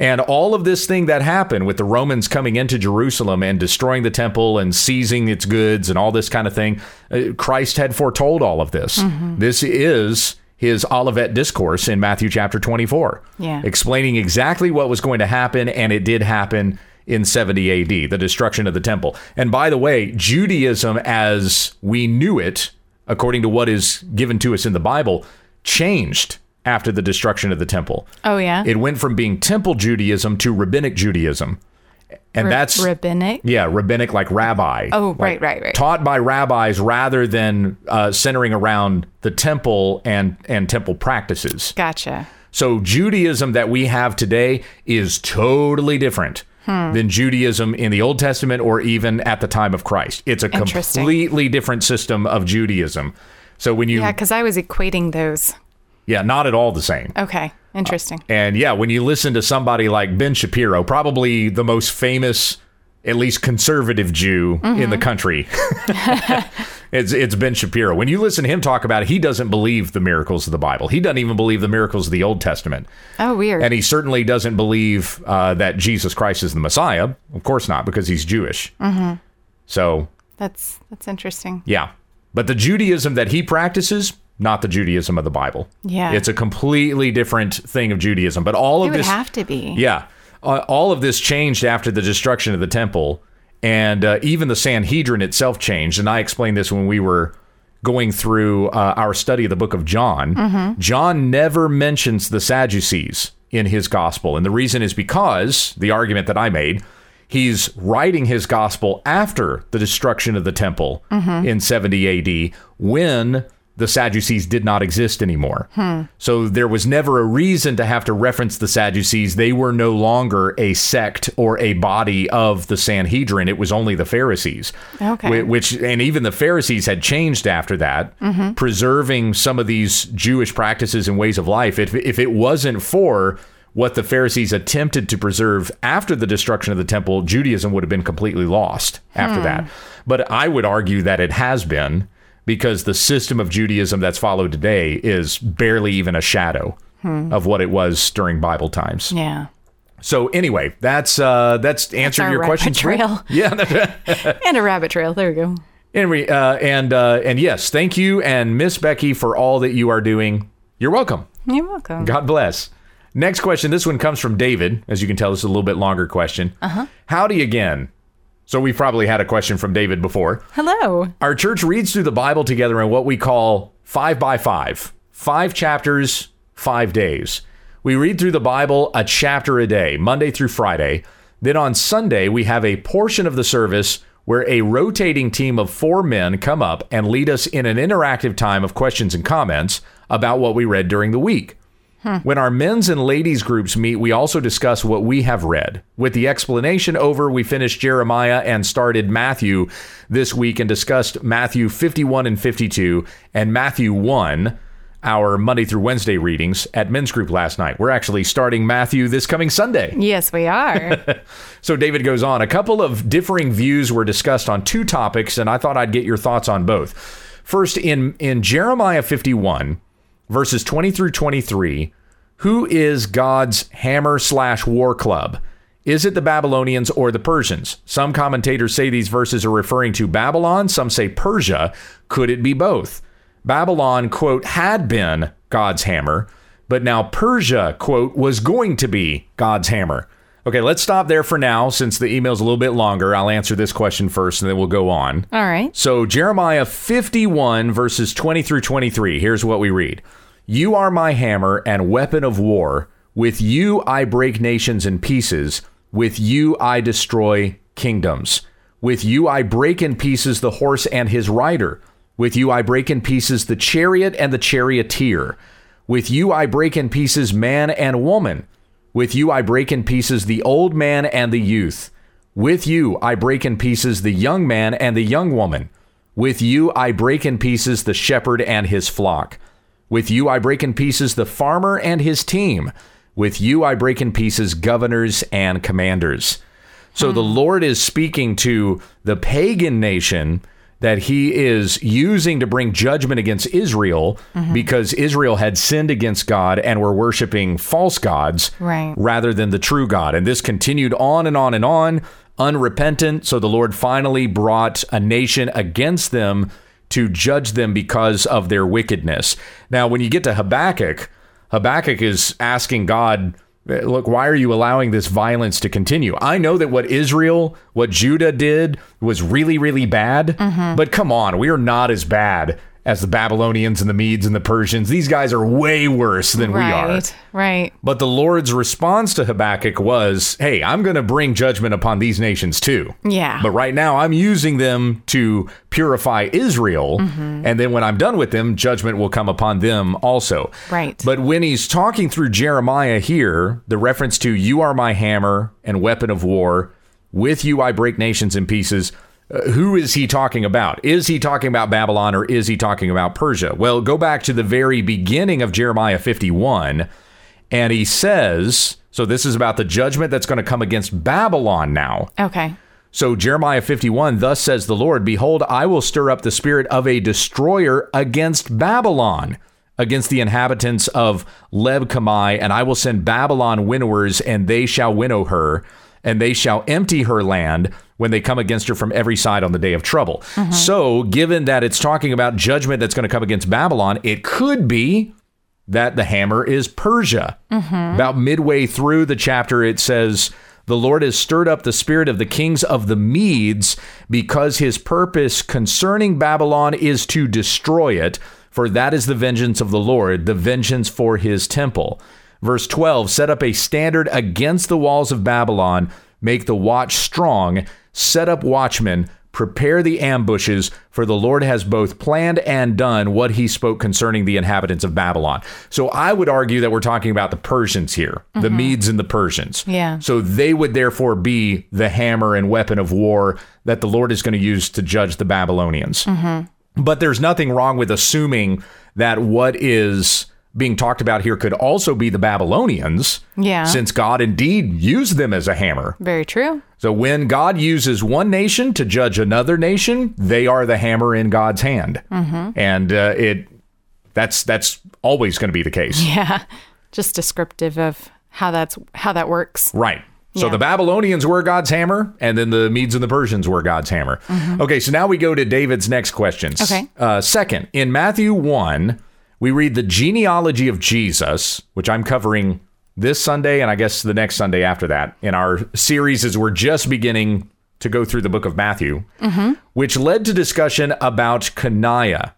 And all of this thing that happened with the Romans coming into Jerusalem and destroying the temple and seizing its goods and all this kind of thing, uh, Christ had foretold all of this.
Mm-hmm.
This is his Olivet discourse in Matthew chapter 24,
Yeah.
explaining exactly what was going to happen, and it did happen in 70 AD, the destruction of the temple. And by the way, Judaism as we knew it, according to what is given to us in the Bible, changed after the destruction of the temple.
Oh, yeah.
It went from being temple Judaism to rabbinic Judaism. And
Ra-
that's
rabbinic.
yeah, rabbinic like rabbi.
Oh,
Like,
right, right, right.
Taught by rabbis rather than uh, centering around the temple and and temple practices.
Gotcha.
So Judaism that we have today is totally different
Hmm.
than Judaism in the Old Testament or even at the time of Christ. It's a completely different system of Judaism. So when you
Yeah, because I was equating those.
Yeah, not at all the same.
Okay. Interesting.
Uh, and yeah, when you listen to somebody like Ben Shapiro, probably the most famous, at least conservative Jew in the mm-hmm. country, it's it's Ben Shapiro. When you listen to him talk about it, he doesn't believe the miracles of the Bible. He doesn't even believe the miracles of the Old Testament,
Oh, weird.
and he certainly doesn't believe uh, that Jesus Christ is the Messiah. Of course not, because he's Jewish. Mm-hmm. So
that's that's interesting.
yeah, but the Judaism that he practices. Not the Judaism of the Bible.
Yeah.
It's a completely different thing of Judaism. But all
It
of this
have to be.
yeah. Uh, all of this changed after the destruction of the temple, and uh, even the Sanhedrin itself changed. And I explained this when we were going through uh, our study of the book of John. John never mentions the Sadducees in his gospel. And the reason is because the argument that I made. He's writing his gospel after the destruction of the temple in 70 AD when the Sadducees did not exist anymore. So there was never a reason to have to reference the Sadducees. They were no longer a sect or a body of the Sanhedrin. It was only the Pharisees.
Okay.
Which, and even the Pharisees had changed after that, mm-hmm. preserving some of these Jewish practices and ways of life. If, if it wasn't for what the Pharisees attempted to preserve after the destruction of the temple, Judaism would have been completely lost after hmm. that. But I would argue that it has been because the system of Judaism that's followed today is barely even a shadow of what it was during Bible times.
Yeah.
So anyway, that's uh that's answered your question.
trail.
Yeah.
And a rabbit trail. There we go.
Anyway, uh, and uh, and yes, thank you and Miss Becky for all that you are doing. You're welcome.
You're welcome.
God bless. Next question. This one comes from David. As you can tell, this is a little bit longer question. Uh-huh. Howdy again. So we've probably had a question from David before.
Hello.
Our church reads through the Bible together in what we call five by five, five chapters, five days. We read through the Bible a chapter a day, Monday through Friday. Then on Sunday, we have a portion of the service where a rotating team of four men come up and lead us in an interactive time of questions and comments about what we read during the week. When our men's and ladies groups meet, we also discuss what we have read. With the explanation over, we finished Jeremiah and started Matthew this week and discussed Matthew 51 and 52 and Matthew 1, our Monday through Wednesday readings at men's group last night. We're actually starting Matthew this coming Sunday.
Yes, we are.
So David goes on. A couple of differing views were discussed on two topics, and I thought I'd get your thoughts on both. First, in in Jeremiah 51, verses 20 through 23, who is God's hammer slash war club? Is it the Babylonians or the Persians? Some commentators say these verses are referring to Babylon. Some say Persia. Could it be both? Babylon, quote, had been God's hammer, but now Persia, quote, was going to be God's hammer. Okay, let's stop there for now since the email's a little bit longer. I'll answer this question first and then we'll go on.
All right.
So, Jeremiah 51, verses 20 through 23. Here's what we read You are my hammer and weapon of war. With you I break nations in pieces. With you I destroy kingdoms. With you I break in pieces the horse and his rider. With you I break in pieces the chariot and the charioteer. With you I break in pieces man and woman. With you I break in pieces the old man and the youth. With you I break in pieces the young man and the young woman. With you I break in pieces the shepherd and his flock. With you I break in pieces the farmer and his team. With you I break in pieces governors and commanders. So the hmm. Lord is speaking to the pagan nation that he is using to bring judgment against Israel mm-hmm. because Israel had sinned against God and were worshiping false gods
Right.
rather than the true God. And this continued on and on and on, unrepentant. So the Lord finally brought a nation against them to judge them because of their wickedness. Now, when you get to Habakkuk, Habakkuk is asking God, Look, why are you allowing this violence to continue? I know that what Israel, what Judah did was really, really bad, mm-hmm. but come on, we are not as bad as the Babylonians and the Medes and the Persians. These guys are way worse than we are.
Right. Right.
But the Lord's response to Habakkuk was, Hey, I'm going to bring judgment upon these nations too.
Yeah.
But right now, I'm using them to purify Israel. Mm-hmm. And then when I'm done with them, judgment will come upon them also.
Right.
But when he's talking through Jeremiah here, the reference to, You are my hammer and weapon of war, with you I break nations in pieces. Uh, who is he talking about? Is he talking about Babylon or is he talking about Persia? Well, go back to the very beginning of Jeremiah 51, and he says, so this is about the judgment that's going to come against Babylon now.
Okay.
So Jeremiah 51, thus says the Lord, Behold, I will stir up the spirit of a destroyer against Babylon, against the inhabitants of Leb Kamai, and I will send Babylon winnowers, and they shall winnow her, and they shall empty her land when they come against her from every side on the day of trouble. So, given that it's talking about judgment that's going to come against Babylon, it could be that the hammer is Persia. About midway through the chapter, it says, The Lord has stirred up the spirit of the kings of the Medes because his purpose concerning Babylon is to destroy it, for that is the vengeance of the Lord, the vengeance for his temple. Verse 12 Set up a standard against the walls of Babylon, make the watch strong, set up watchmen, prepare the ambushes, for the Lord has both planned and done what he spoke concerning the inhabitants of Babylon. So I would argue that we're talking about the Persians here, the mm-hmm. Medes and the Persians.
Yeah.
So they would therefore be the hammer and weapon of war that the Lord is going to use to judge the Babylonians. Mm-hmm. But there's nothing wrong with assuming that what is being talked about here could also be the Babylonians.
Yeah.
Since God indeed used them as a hammer.
Very true.
So when God uses one nation to judge another nation, they are the hammer in God's hand. And uh, it that's that's always going to be the case.
Yeah. Just descriptive of how that's how that works.
Right. So
Yeah.
the Babylonians were God's hammer, and then the Medes and the Persians were God's hammer. Okay, so now we go to David's next questions.
Okay.
Uh, second, in Matthew 1, we read the genealogy of Jesus, which I'm covering this Sunday and I guess the next Sunday after that in our series as we're just beginning to go through the book of Matthew, which led to discussion about Coniah,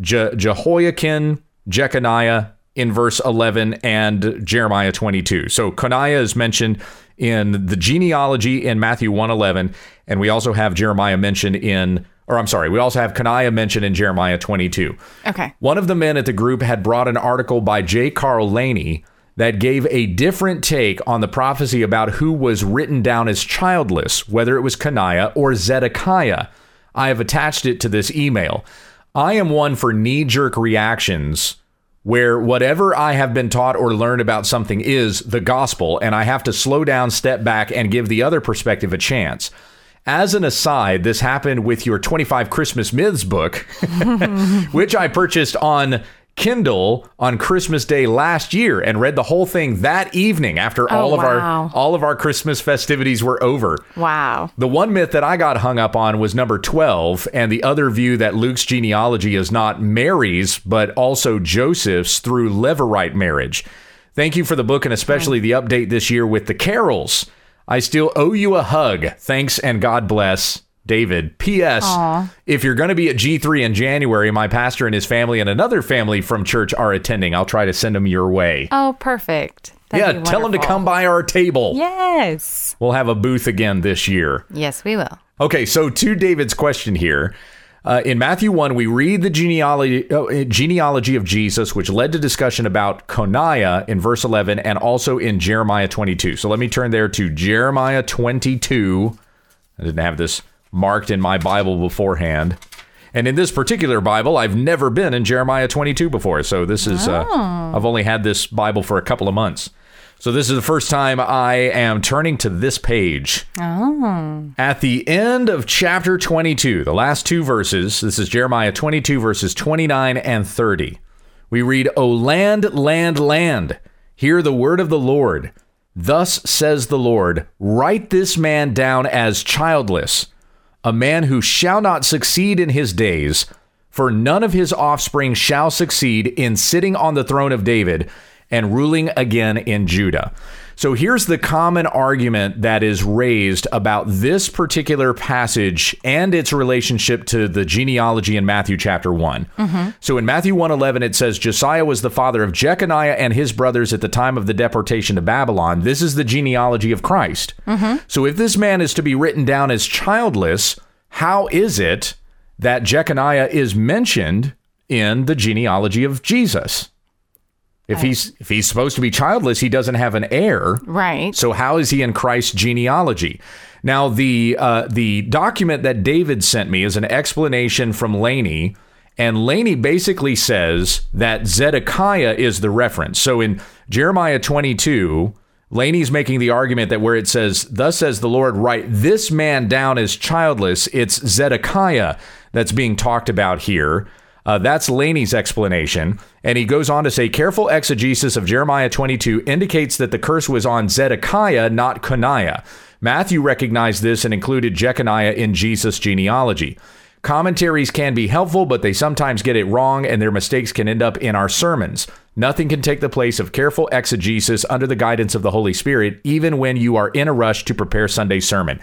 Je- Jehoiakim, Jeconiah in verse 11 and Jeremiah 22. So Coniah is mentioned in the genealogy in Matthew 111 and we also have Jeremiah mentioned in or I'm sorry, we also have Coniah mentioned in Jeremiah 22.
Okay.
One of the men at the group had brought an article by J. Carl Laney that gave a different take on the prophecy about who was written down as childless, whether it was Coniah or Zedekiah. I have attached it to this email. I am one for knee jerk reactions where whatever I have been taught or learned about something is the gospel, and I have to slow down, step back, and give the other perspective a chance. As an aside, this happened with your 25 Christmas Myths book, which I purchased on Kindle on Christmas Day last year and read the whole thing that evening after oh, all of
Oh, wow.
our all of our Christmas festivities were over.
Wow.
The one myth that I got hung up on was number 12, and the other view that Luke's genealogy is not Mary's, but also Joseph's through Levirate marriage. Thank you for the book and especially the update this year with the carols. I still owe you a hug. Thanks and God bless. David. P.S. If you're going to be at G3 in January, my pastor and his family and another family from church are attending. I'll try to send them your way.
Oh, perfect. That'd
yeah, tell them to come by our table.
Yes.
We'll have a booth again this year.
Yes, we will.
Okay, so to David's question here. Uh, in Matthew 1, we read the genealogy, uh, genealogy of Jesus, which led to discussion about Coniah in verse 11 and also in Jeremiah 22. So let me turn there to Jeremiah 22. I didn't have this marked in my Bible beforehand. And in this particular Bible, I've never been in Jeremiah 22 before. So this is, uh, I've only had this Bible for a couple of months. So this is the first time I am turning to this page. Oh. At the end of chapter 22, the last two verses, this is Jeremiah 22, verses 29 and 30. We read, O land, land, land, hear the word of the Lord. Thus says the Lord, write this man down as childless, a man who shall not succeed in his days, for none of his offspring shall succeed in sitting on the throne of David and ruling again in Judah. So here's the common argument that is raised about this particular passage and its relationship to the genealogy in Matthew chapter one mm-hmm. So in Matthew 1:11 it says Josiah was the father of Jeconiah and his brothers at the time of the deportation to Babylon. This is the genealogy of Christ. Mm-hmm. So if this man is to be written down as childless, how is it that Jeconiah is mentioned in the genealogy of Jesus? If he's if he's supposed to be childless, he doesn't have an heir.
Right.
So how is he in Christ's genealogy? Now the uh, the document that David sent me is an explanation from Laney, and Laney basically says that Zedekiah is the reference. So in Jeremiah 22, Laney's making the argument that where it says, "Thus says the Lord, write this man down as childless," it's Zedekiah that's being talked about here. Uh, that's Laney's explanation. And he goes on to say careful exegesis of Jeremiah 22 indicates that the curse was on Zedekiah, not Coniah. Matthew recognized this and included Jeconiah in Jesus' genealogy. Commentaries can be helpful, but they sometimes get it wrong, and their mistakes can end up in our sermons. Nothing can take the place of careful exegesis under the guidance of the Holy Spirit, even when you are in a rush to prepare Sunday sermon.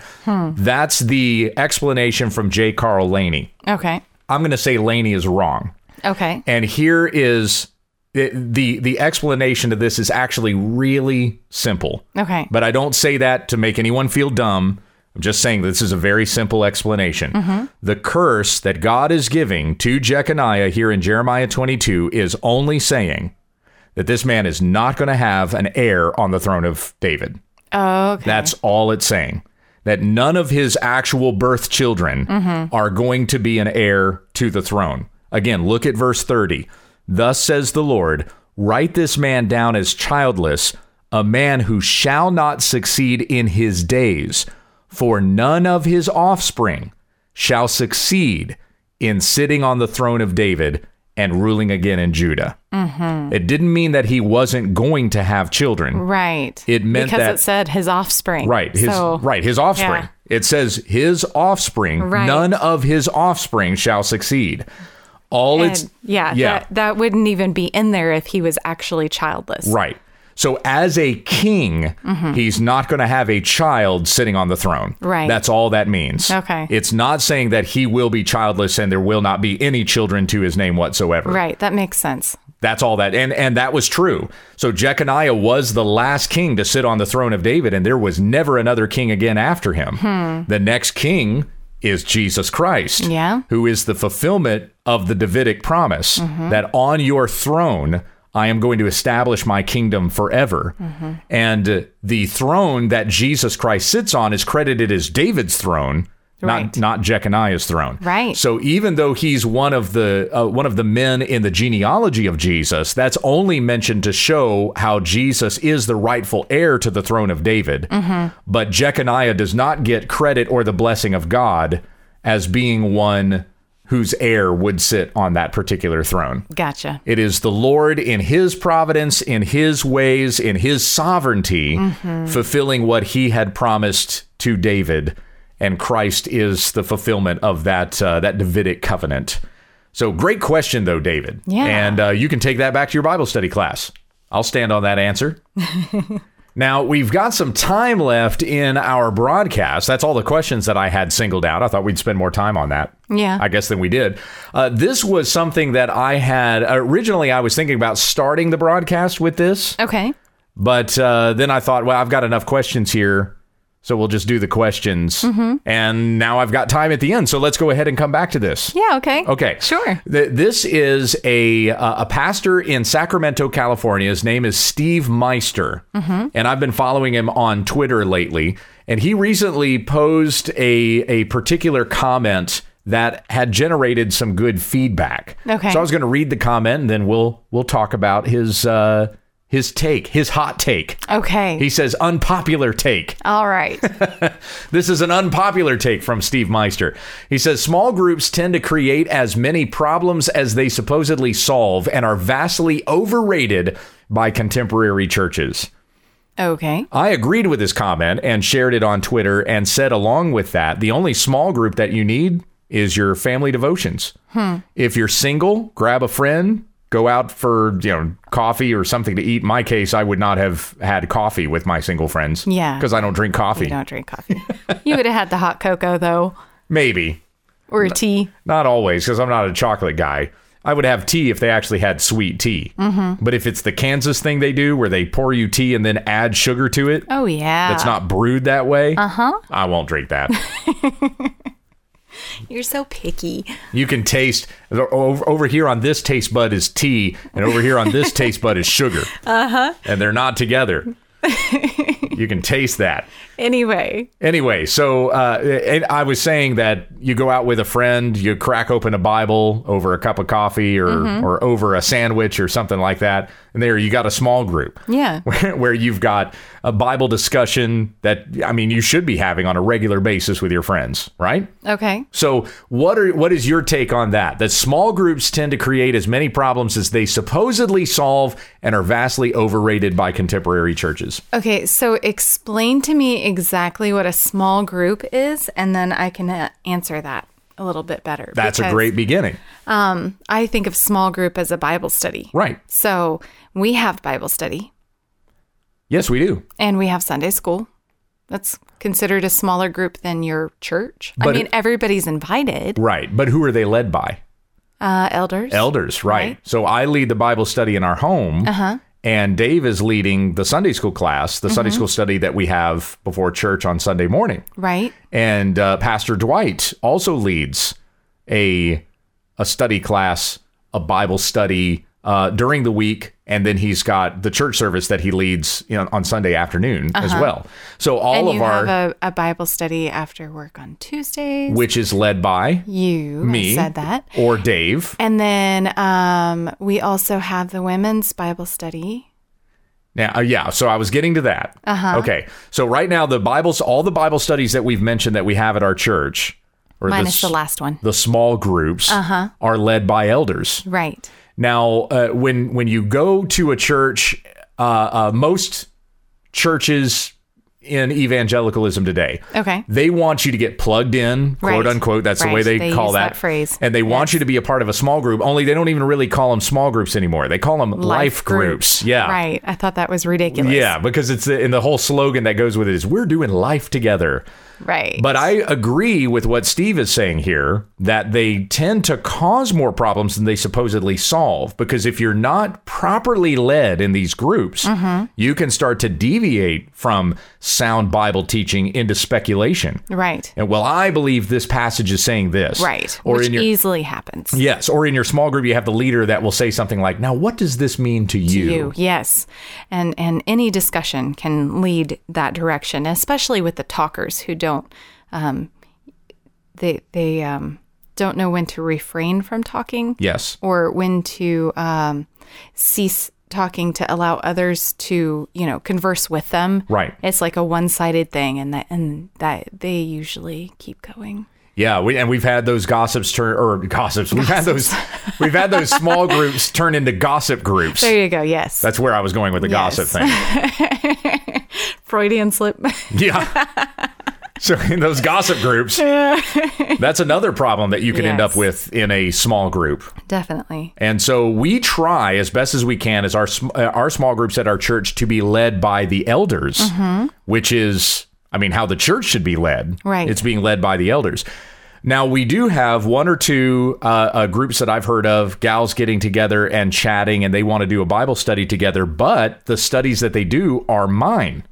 That's the explanation from J. Carl Laney.
Okay.
I'm going to say Laney is wrong.
Okay.
And here is the, the the explanation to this is actually really simple.
Okay.
But I don't say that to make anyone feel dumb. I'm just saying this is a very simple explanation. Mm-hmm. The curse that God is giving to Jeconiah here in Jeremiah 22 is only saying that this man is not going to have an heir on the throne of David.
Oh, okay.
That's all it's saying. That none of his actual birth children mm-hmm. are going to be an heir to the throne. Again, look at verse 30. Thus says the Lord, write this man down as childless, a man who shall not succeed in his days, for none of his offspring shall succeed in sitting on the throne of David and ruling again in Judah. Mm-hmm. It didn't mean that he wasn't going to have children.
right.
It meant
because
that-
it said his offspring.
Right. His
So-
right, his offspring.
yeah.
It says his offspring,
Right.
none of his offspring shall succeed. All it's
yeah,
yeah.
That, that wouldn't even be in there if he was actually childless.
right. So as a king, he's not going to have a child sitting on the throne.
Mm-hmm. Right.
That's all that means.
Okay.
It's not saying that he will be childless and there will not be any children to his name whatsoever.
Right. That makes sense.
That's all that and and that was true. So Jeconiah was the last king to sit on the throne of David and there was never another king again after him. The next king is Jesus Christ.
Hmm. Yeah.
Who is the fulfillment of the Davidic promise
Mm-hmm.
that on your throne I am going to establish my kingdom forever.
Mm-hmm.
And the throne that Jesus Christ sits on is credited as David's throne,
Right.
not not Jeconiah's throne.
Right.
So even though he's one of the uh, one of the men in the genealogy of Jesus, that's only mentioned to show how Jesus is the rightful heir to the throne of David. But Jeconiah does not get credit or the blessing of God as being one whose heir would sit on that particular throne.
Gotcha.
It is the Lord in his providence, in his ways, in his sovereignty, fulfilling what he had promised to David. And Christ is the fulfillment of that uh, that Davidic covenant. So great question, though, David.
Yeah.
And uh, you can take that back to your Bible study class. I'll stand on that answer. Now, we've got some time left in our broadcast. That's all the questions that I had singled out. I thought we'd spend more time on that.
Yeah.
I guess than we did. Uh, this was something that I had originally, I was thinking about starting the broadcast with this,
Okay.
but uh, then I thought, well, I've got enough questions here. So we'll just do the questions. And now I've got time at the end. So let's go ahead and come back to this.
Yeah. Okay.
Okay.
Sure.
Th- This is a uh, a pastor in Sacramento, California. His name is Steve Meister, and I've been following him on Twitter lately. And he recently posed a a particular comment that had generated some good feedback.
Okay.
So I was going to read the comment, and then we'll we'll talk about his uh, his take, his hot take.
Okay.
He says unpopular take.
All right.
This is an unpopular take from Steve Meister. He says small groups tend to create as many problems as they supposedly solve and are vastly overrated by contemporary churches.
Okay.
I agreed with his comment and shared it on Twitter and said along with that, the only small group that you need is your family devotions. Hmm. If you're single, grab a friend, go out for, you know, coffee or something to eat. In my case, I would not have had coffee with my single friends.
Yeah.
Because I don't drink coffee.
You don't drink coffee. you would have had the hot cocoa though,
Maybe.
or tea.
Not always, because I'm not a chocolate guy. I would have tea if they actually had sweet tea. Mm-hmm. But if it's the Kansas thing they do where they pour you tea and then add sugar to it,
Oh yeah.
that's not brewed that way, uh-huh. I won't drink that.
You're so picky.
you can taste over, over here on this taste bud is tea, and over here on this taste bud is sugar. Uh-huh. And they're not together. you can taste that.
Anyway.
Anyway, so uh, and I was saying that you go out with a friend, you crack open a Bible over a cup of coffee or or over a sandwich or something like that, and there you got a small group.
Yeah.
Where, where you've got a Bible discussion that I mean you should be having on a regular basis with your friends, right?
Okay.
So what are what is your take on that? That small groups tend to create as many problems as they supposedly solve and are vastly overrated by contemporary churches.
Okay, so explain to me exactly what a small group is, and then I can uh, answer that a little bit better.
That's a great beginning.
Um, I think of small group as a Bible study.
Right.
So we have Bible study
Yes, we do.
and we have Sunday school. That's considered a smaller group than your church. I mean,
it-
everybody's invited.
Right. But who are they led by?
Uh, elders.
Elders, right.
Right.
So I lead the Bible study in our home. Uh-huh. And Dave is leading the Sunday school class, the Sunday school study that we have before church on Sunday morning.
Right.
And uh, Pastor Dwight also leads a a study class, a Bible study uh, during the week, and then he's got the church service that he leads you know, on Sunday afternoon as well. So all
Uh-huh. and
of
you
our,
have a, a Bible study after work on Tuesdays.
which is led by
you I
me
said that.
or Dave.
And then um, we also have the women's Bible study.
Now, uh, yeah, so I was getting to that. Uh-huh. Okay, so right now the Bibles, all the Bible studies that we've mentioned that we have at our church, or
Minus
s-
the last one.
the small groups,
Uh-huh.
are led by elders.
Right.
Now, uh, when when you go to a church, uh, uh, most churches in evangelicalism today,
Okay.
they want you to get plugged in, quote
Right.
unquote. That's the way they,
They
call that.
that phrase.
And they want you to be a part of a small group. Only they don't even really call them small groups anymore. They call them life, groups. Yeah.
Right. I thought that was ridiculous.
Yeah, because it's in the whole slogan that goes with it is we're doing life together.
Right.
But I agree with what Steve is saying here that they tend to cause more problems than they supposedly solve. Because if you're not properly led in these groups,
Mm-hmm.
you can start to deviate from sound Bible teaching into speculation.
right.
And well, I believe this passage is saying this.
Right.
Or
Which
in your
easily happens.
yes, or in your small group, you have the leader that will say something like, "Now, what does this mean to you?"
you yes and and any discussion can lead that direction especially with the talkers who don't um they they um don't know when to refrain from talking
Yes.
or when to um cease talking to allow others to you know converse with them
Right.
it's like a one-sided thing and that and that they usually keep going
Yeah, we, and we've had those gossips turn or gossips. We've had those we've had those small groups turn into gossip groups.
there you go yes
That's where I was going with the
Yes.
gossip thing.
freudian slip
Yeah. So in those gossip groups, that's another problem that you can end up with in a small group.
definitely
And so we try as best as we can as our uh, our small groups at our church to be led by the elders,
Mm-hmm.
which is I mean how the church should be led.
Right.
It's being led by the elders. Now we do have one or two uh, uh, groups that I've heard of, gals getting together and chatting, and they want to do a Bible study together. But the studies that they do are mine.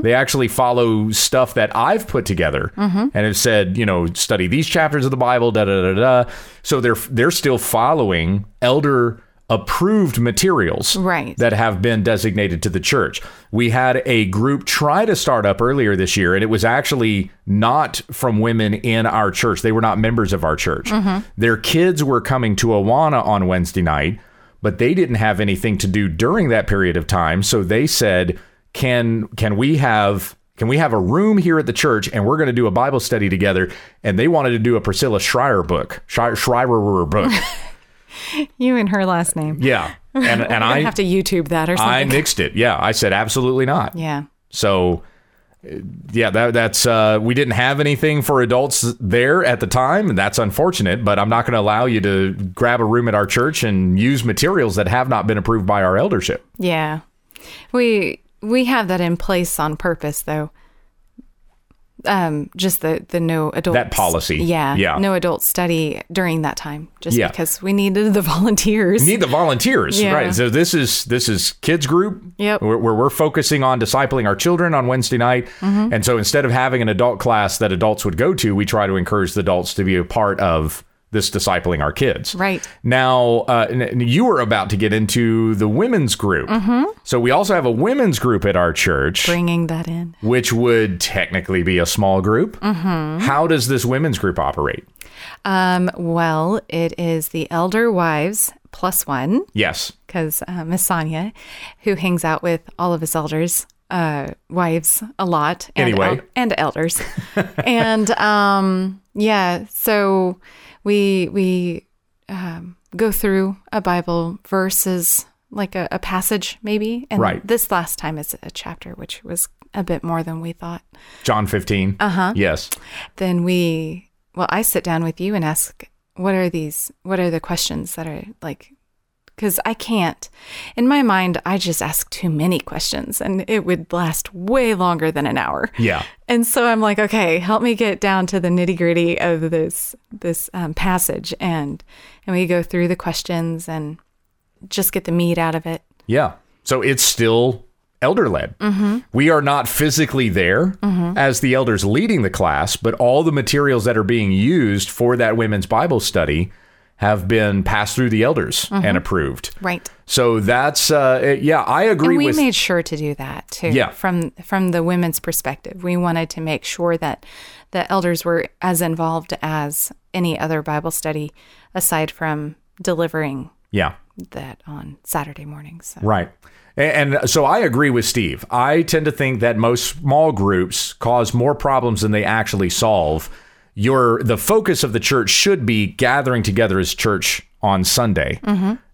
They actually follow stuff that I've put together and have said, you know, study these chapters of the Bible, da da da da. So they're they're still following elder approved materials
Right.
that have been designated to the church. We had a group try to start up earlier this year, and it was actually not from women in our church. They were not members of our church. Mm-hmm. Their kids were coming to Awana on Wednesday night, but they didn't have anything to do during that period of time. So they said, "Can can we have?" Can we have a room here at the church and we're going to do a Bible study together? And they wanted to do a Priscilla Schreier book, Schreier, Schreier book.
you and her last name
Yeah. And, and
I have to YouTube that or something.
I nixed it. Yeah, I said absolutely not.
yeah.
So, yeah, that, that's uh, we didn't have anything for adults there at the time, and that's unfortunate. But I'm not going to allow you to grab a room at our church and use materials that have not been approved by our eldership.
Yeah. We we have that in place on purpose though. Um just the the no adult
That policy.
Yeah.
Yeah.
No adult study during that time just
Yeah.
because we needed the volunteers.
We need the volunteers,
Yeah.
right? So this is this is kids group,
Yep.
where, where we're focusing on discipling our children on Wednesday night,
Mm-hmm.
and so instead of having an adult class that adults would go to, we try to encourage the adults to be a part of this discipling our kids.
Right.
Now, uh, you were about to get into the women's group. Mm-hmm. So we also have a women's group at our church,
bringing that in.
which would technically be a small group. Mm-hmm. How does this women's group operate?
Um well, it is the elder wives plus 1
Yes.
cuz uh, Miss Sonia who hangs out with all of his elders uh wives a lot and
Anyway.
and elders and um yeah so we we um, go through a bible verses like a, a passage maybe and
Right.
this last time is a chapter which was a bit more than we thought
John 15. Uh huh. Yes.
then we well i sit down with you and ask what are these what are the questions that are like because i can't in my mind i just ask too many questions and it would last way longer than an hour
Yeah.
and so i'm like okay help me get down to the nitty gritty of this this um, passage and and we go through the questions and just get the meat out of it
Yeah. So it's still elder led. We are not physically there as the elders leading the class, but all the materials that are being used for that women's Bible study have been passed through the elders and approved.
Right.
So that's uh, yeah, I agree
And we
with
made sure to do that too.
Yeah.
From from the women's perspective, we wanted to make sure that the elders were as involved as any other Bible study, aside from delivering
yeah.
that on Saturday mornings. So.
Right. And so I agree with Steve. I tend to think that most small groups cause more problems than they actually solve. Your the focus of the church should be gathering together as church on Sunday,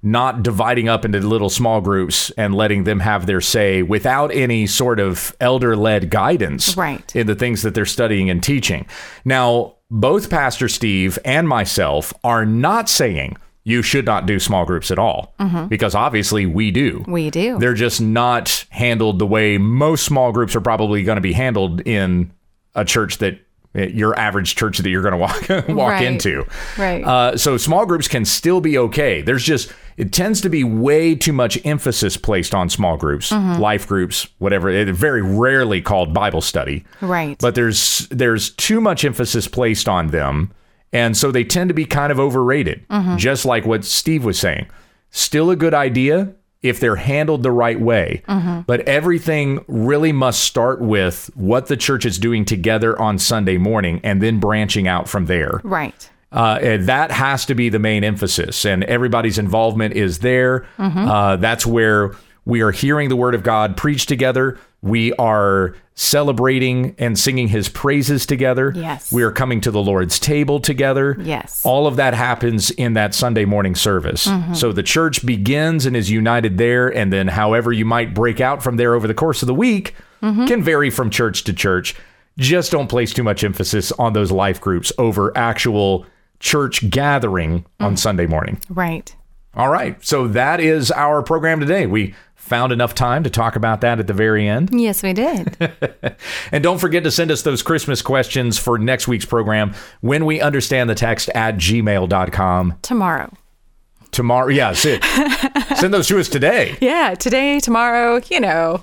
not dividing up into little small groups and letting them have their say without any sort of elder led guidance
Right.
in the things that they're studying and teaching. Now, both Pastor Steve and myself are not saying you should not do small groups at all, because obviously we do.
We do.
They're just not handled the way most small groups are probably going to be handled in a church that your average church that you're going to walk walk
Right.
into.
Right.
Uh, so small groups can still be okay. There's just it tends to be way too much emphasis placed on small groups,
Mm-hmm.
life groups, whatever. It's very rarely called Bible study.
Right.
But there's there's too much emphasis placed on them, and so they tend to be kind of overrated.
Mm-hmm.
Just like what Steve was saying. Still a good idea if they're handled the right way.
Mm-hmm.
But everything really must start with what the church is doing together on Sunday morning and then branching out from there.
right.
Uh, and that has to be the main emphasis, and everybody's involvement is there. Uh, that's where we are hearing the word of God preached together. We are celebrating and singing his praises together.
Yes.
We are coming to the Lord's table together.
Yes.
All of that happens in that Sunday morning service. Mm-hmm. So the church begins and is united there, and then however you might break out from there over the course of the week mm-hmm. can vary from church to church. Just don't place too much emphasis on those life groups over actual church gathering on mm. Sunday morning.
Right.
All right. So that is our program today. We found enough time to talk about that at the very end.
Yes, we did.
And don't forget to send us those Christmas questions for next week's program when we understand the text at gmail.com.
tomorrow.
Tomorrow, yeah, send, send those to us today
Yeah, today, tomorrow, you know.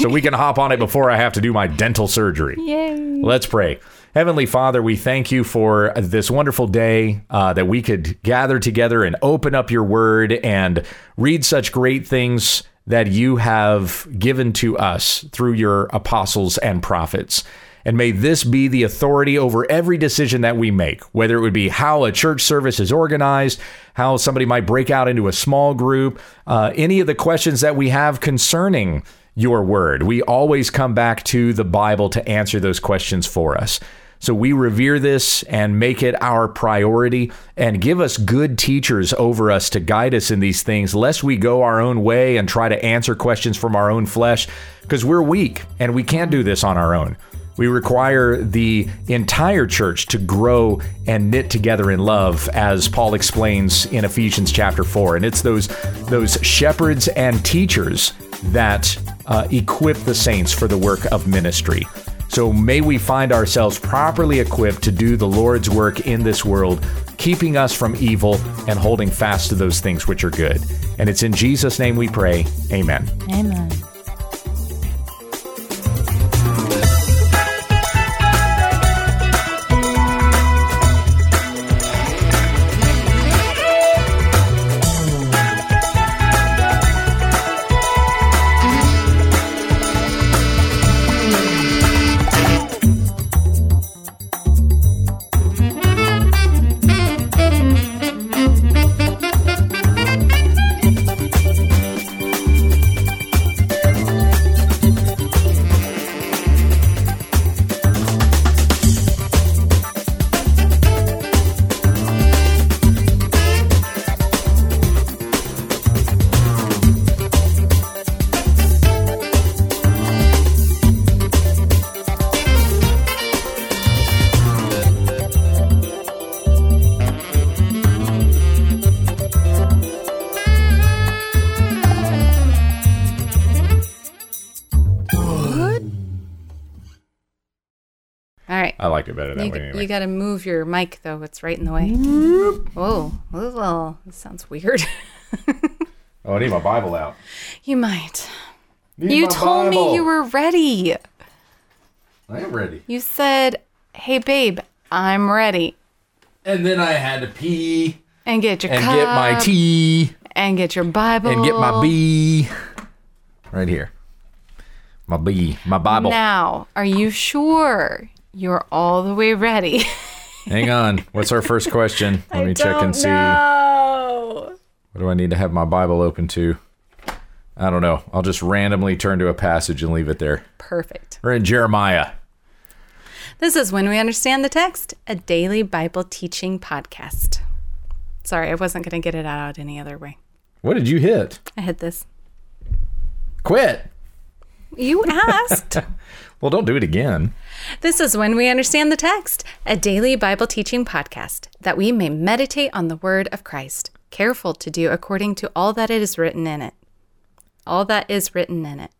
so we can hop on it before I have to do my dental surgery.
Yay.
Let's pray. Heavenly Father, we thank you for this wonderful day uh, that we could gather together and open up your word and read such great things that you have given to us through your apostles and prophets. And may this be the authority over every decision that we make, whether it would be how a church service is organized, how somebody might break out into a small group, uh, any of the questions that we have concerning your word. We always come back to the Bible to answer those questions for us. So we revere this and make it our priority and give us good teachers over us to guide us in these things, lest we go our own way and try to answer questions from our own flesh, because we're weak and we can't do this on our own. We require the entire church to grow and knit together in love, as Paul explains in Ephesians chapter 4. And it's those, those shepherds and teachers that uh, equip the saints for the work of ministry. So may we find ourselves properly equipped to do the Lord's work in this world, keeping us from evil and holding fast to those things which are good. And it's in Jesus' name we pray. Amen.
Amen. You,
way anyway.
you got to move your mic, though. It's right in the way. Oh, oh, this sounds weird.
Oh, I need my Bible out.
You might.
Need
You
my
told me you were ready.
I am ready.
You said, "Hey, babe, I'm ready,"
And then I had to pee
and get your
and
cup
get my tea
and get your Bible
and get my B. Right here. My B. My Bible.
Now, are you sure you're all the way ready?
Hang on. What's our first question? Let me check and see.
No.
What do I need to have my Bible open to? I don't know. I'll just randomly turn to a passage and leave it there.
Perfect.
We're in Jeremiah.
This is When We Understand the Text, a daily Bible teaching podcast. Sorry, I wasn't going to get it out any other way.
What did you hit?
I hit this.
Quit.
You asked.
Well, don't do it again.
this is When We Understand the Text, a daily Bible teaching podcast, that we may meditate on the word of Christ, careful to do according to all that it is written in it. All that is written in it.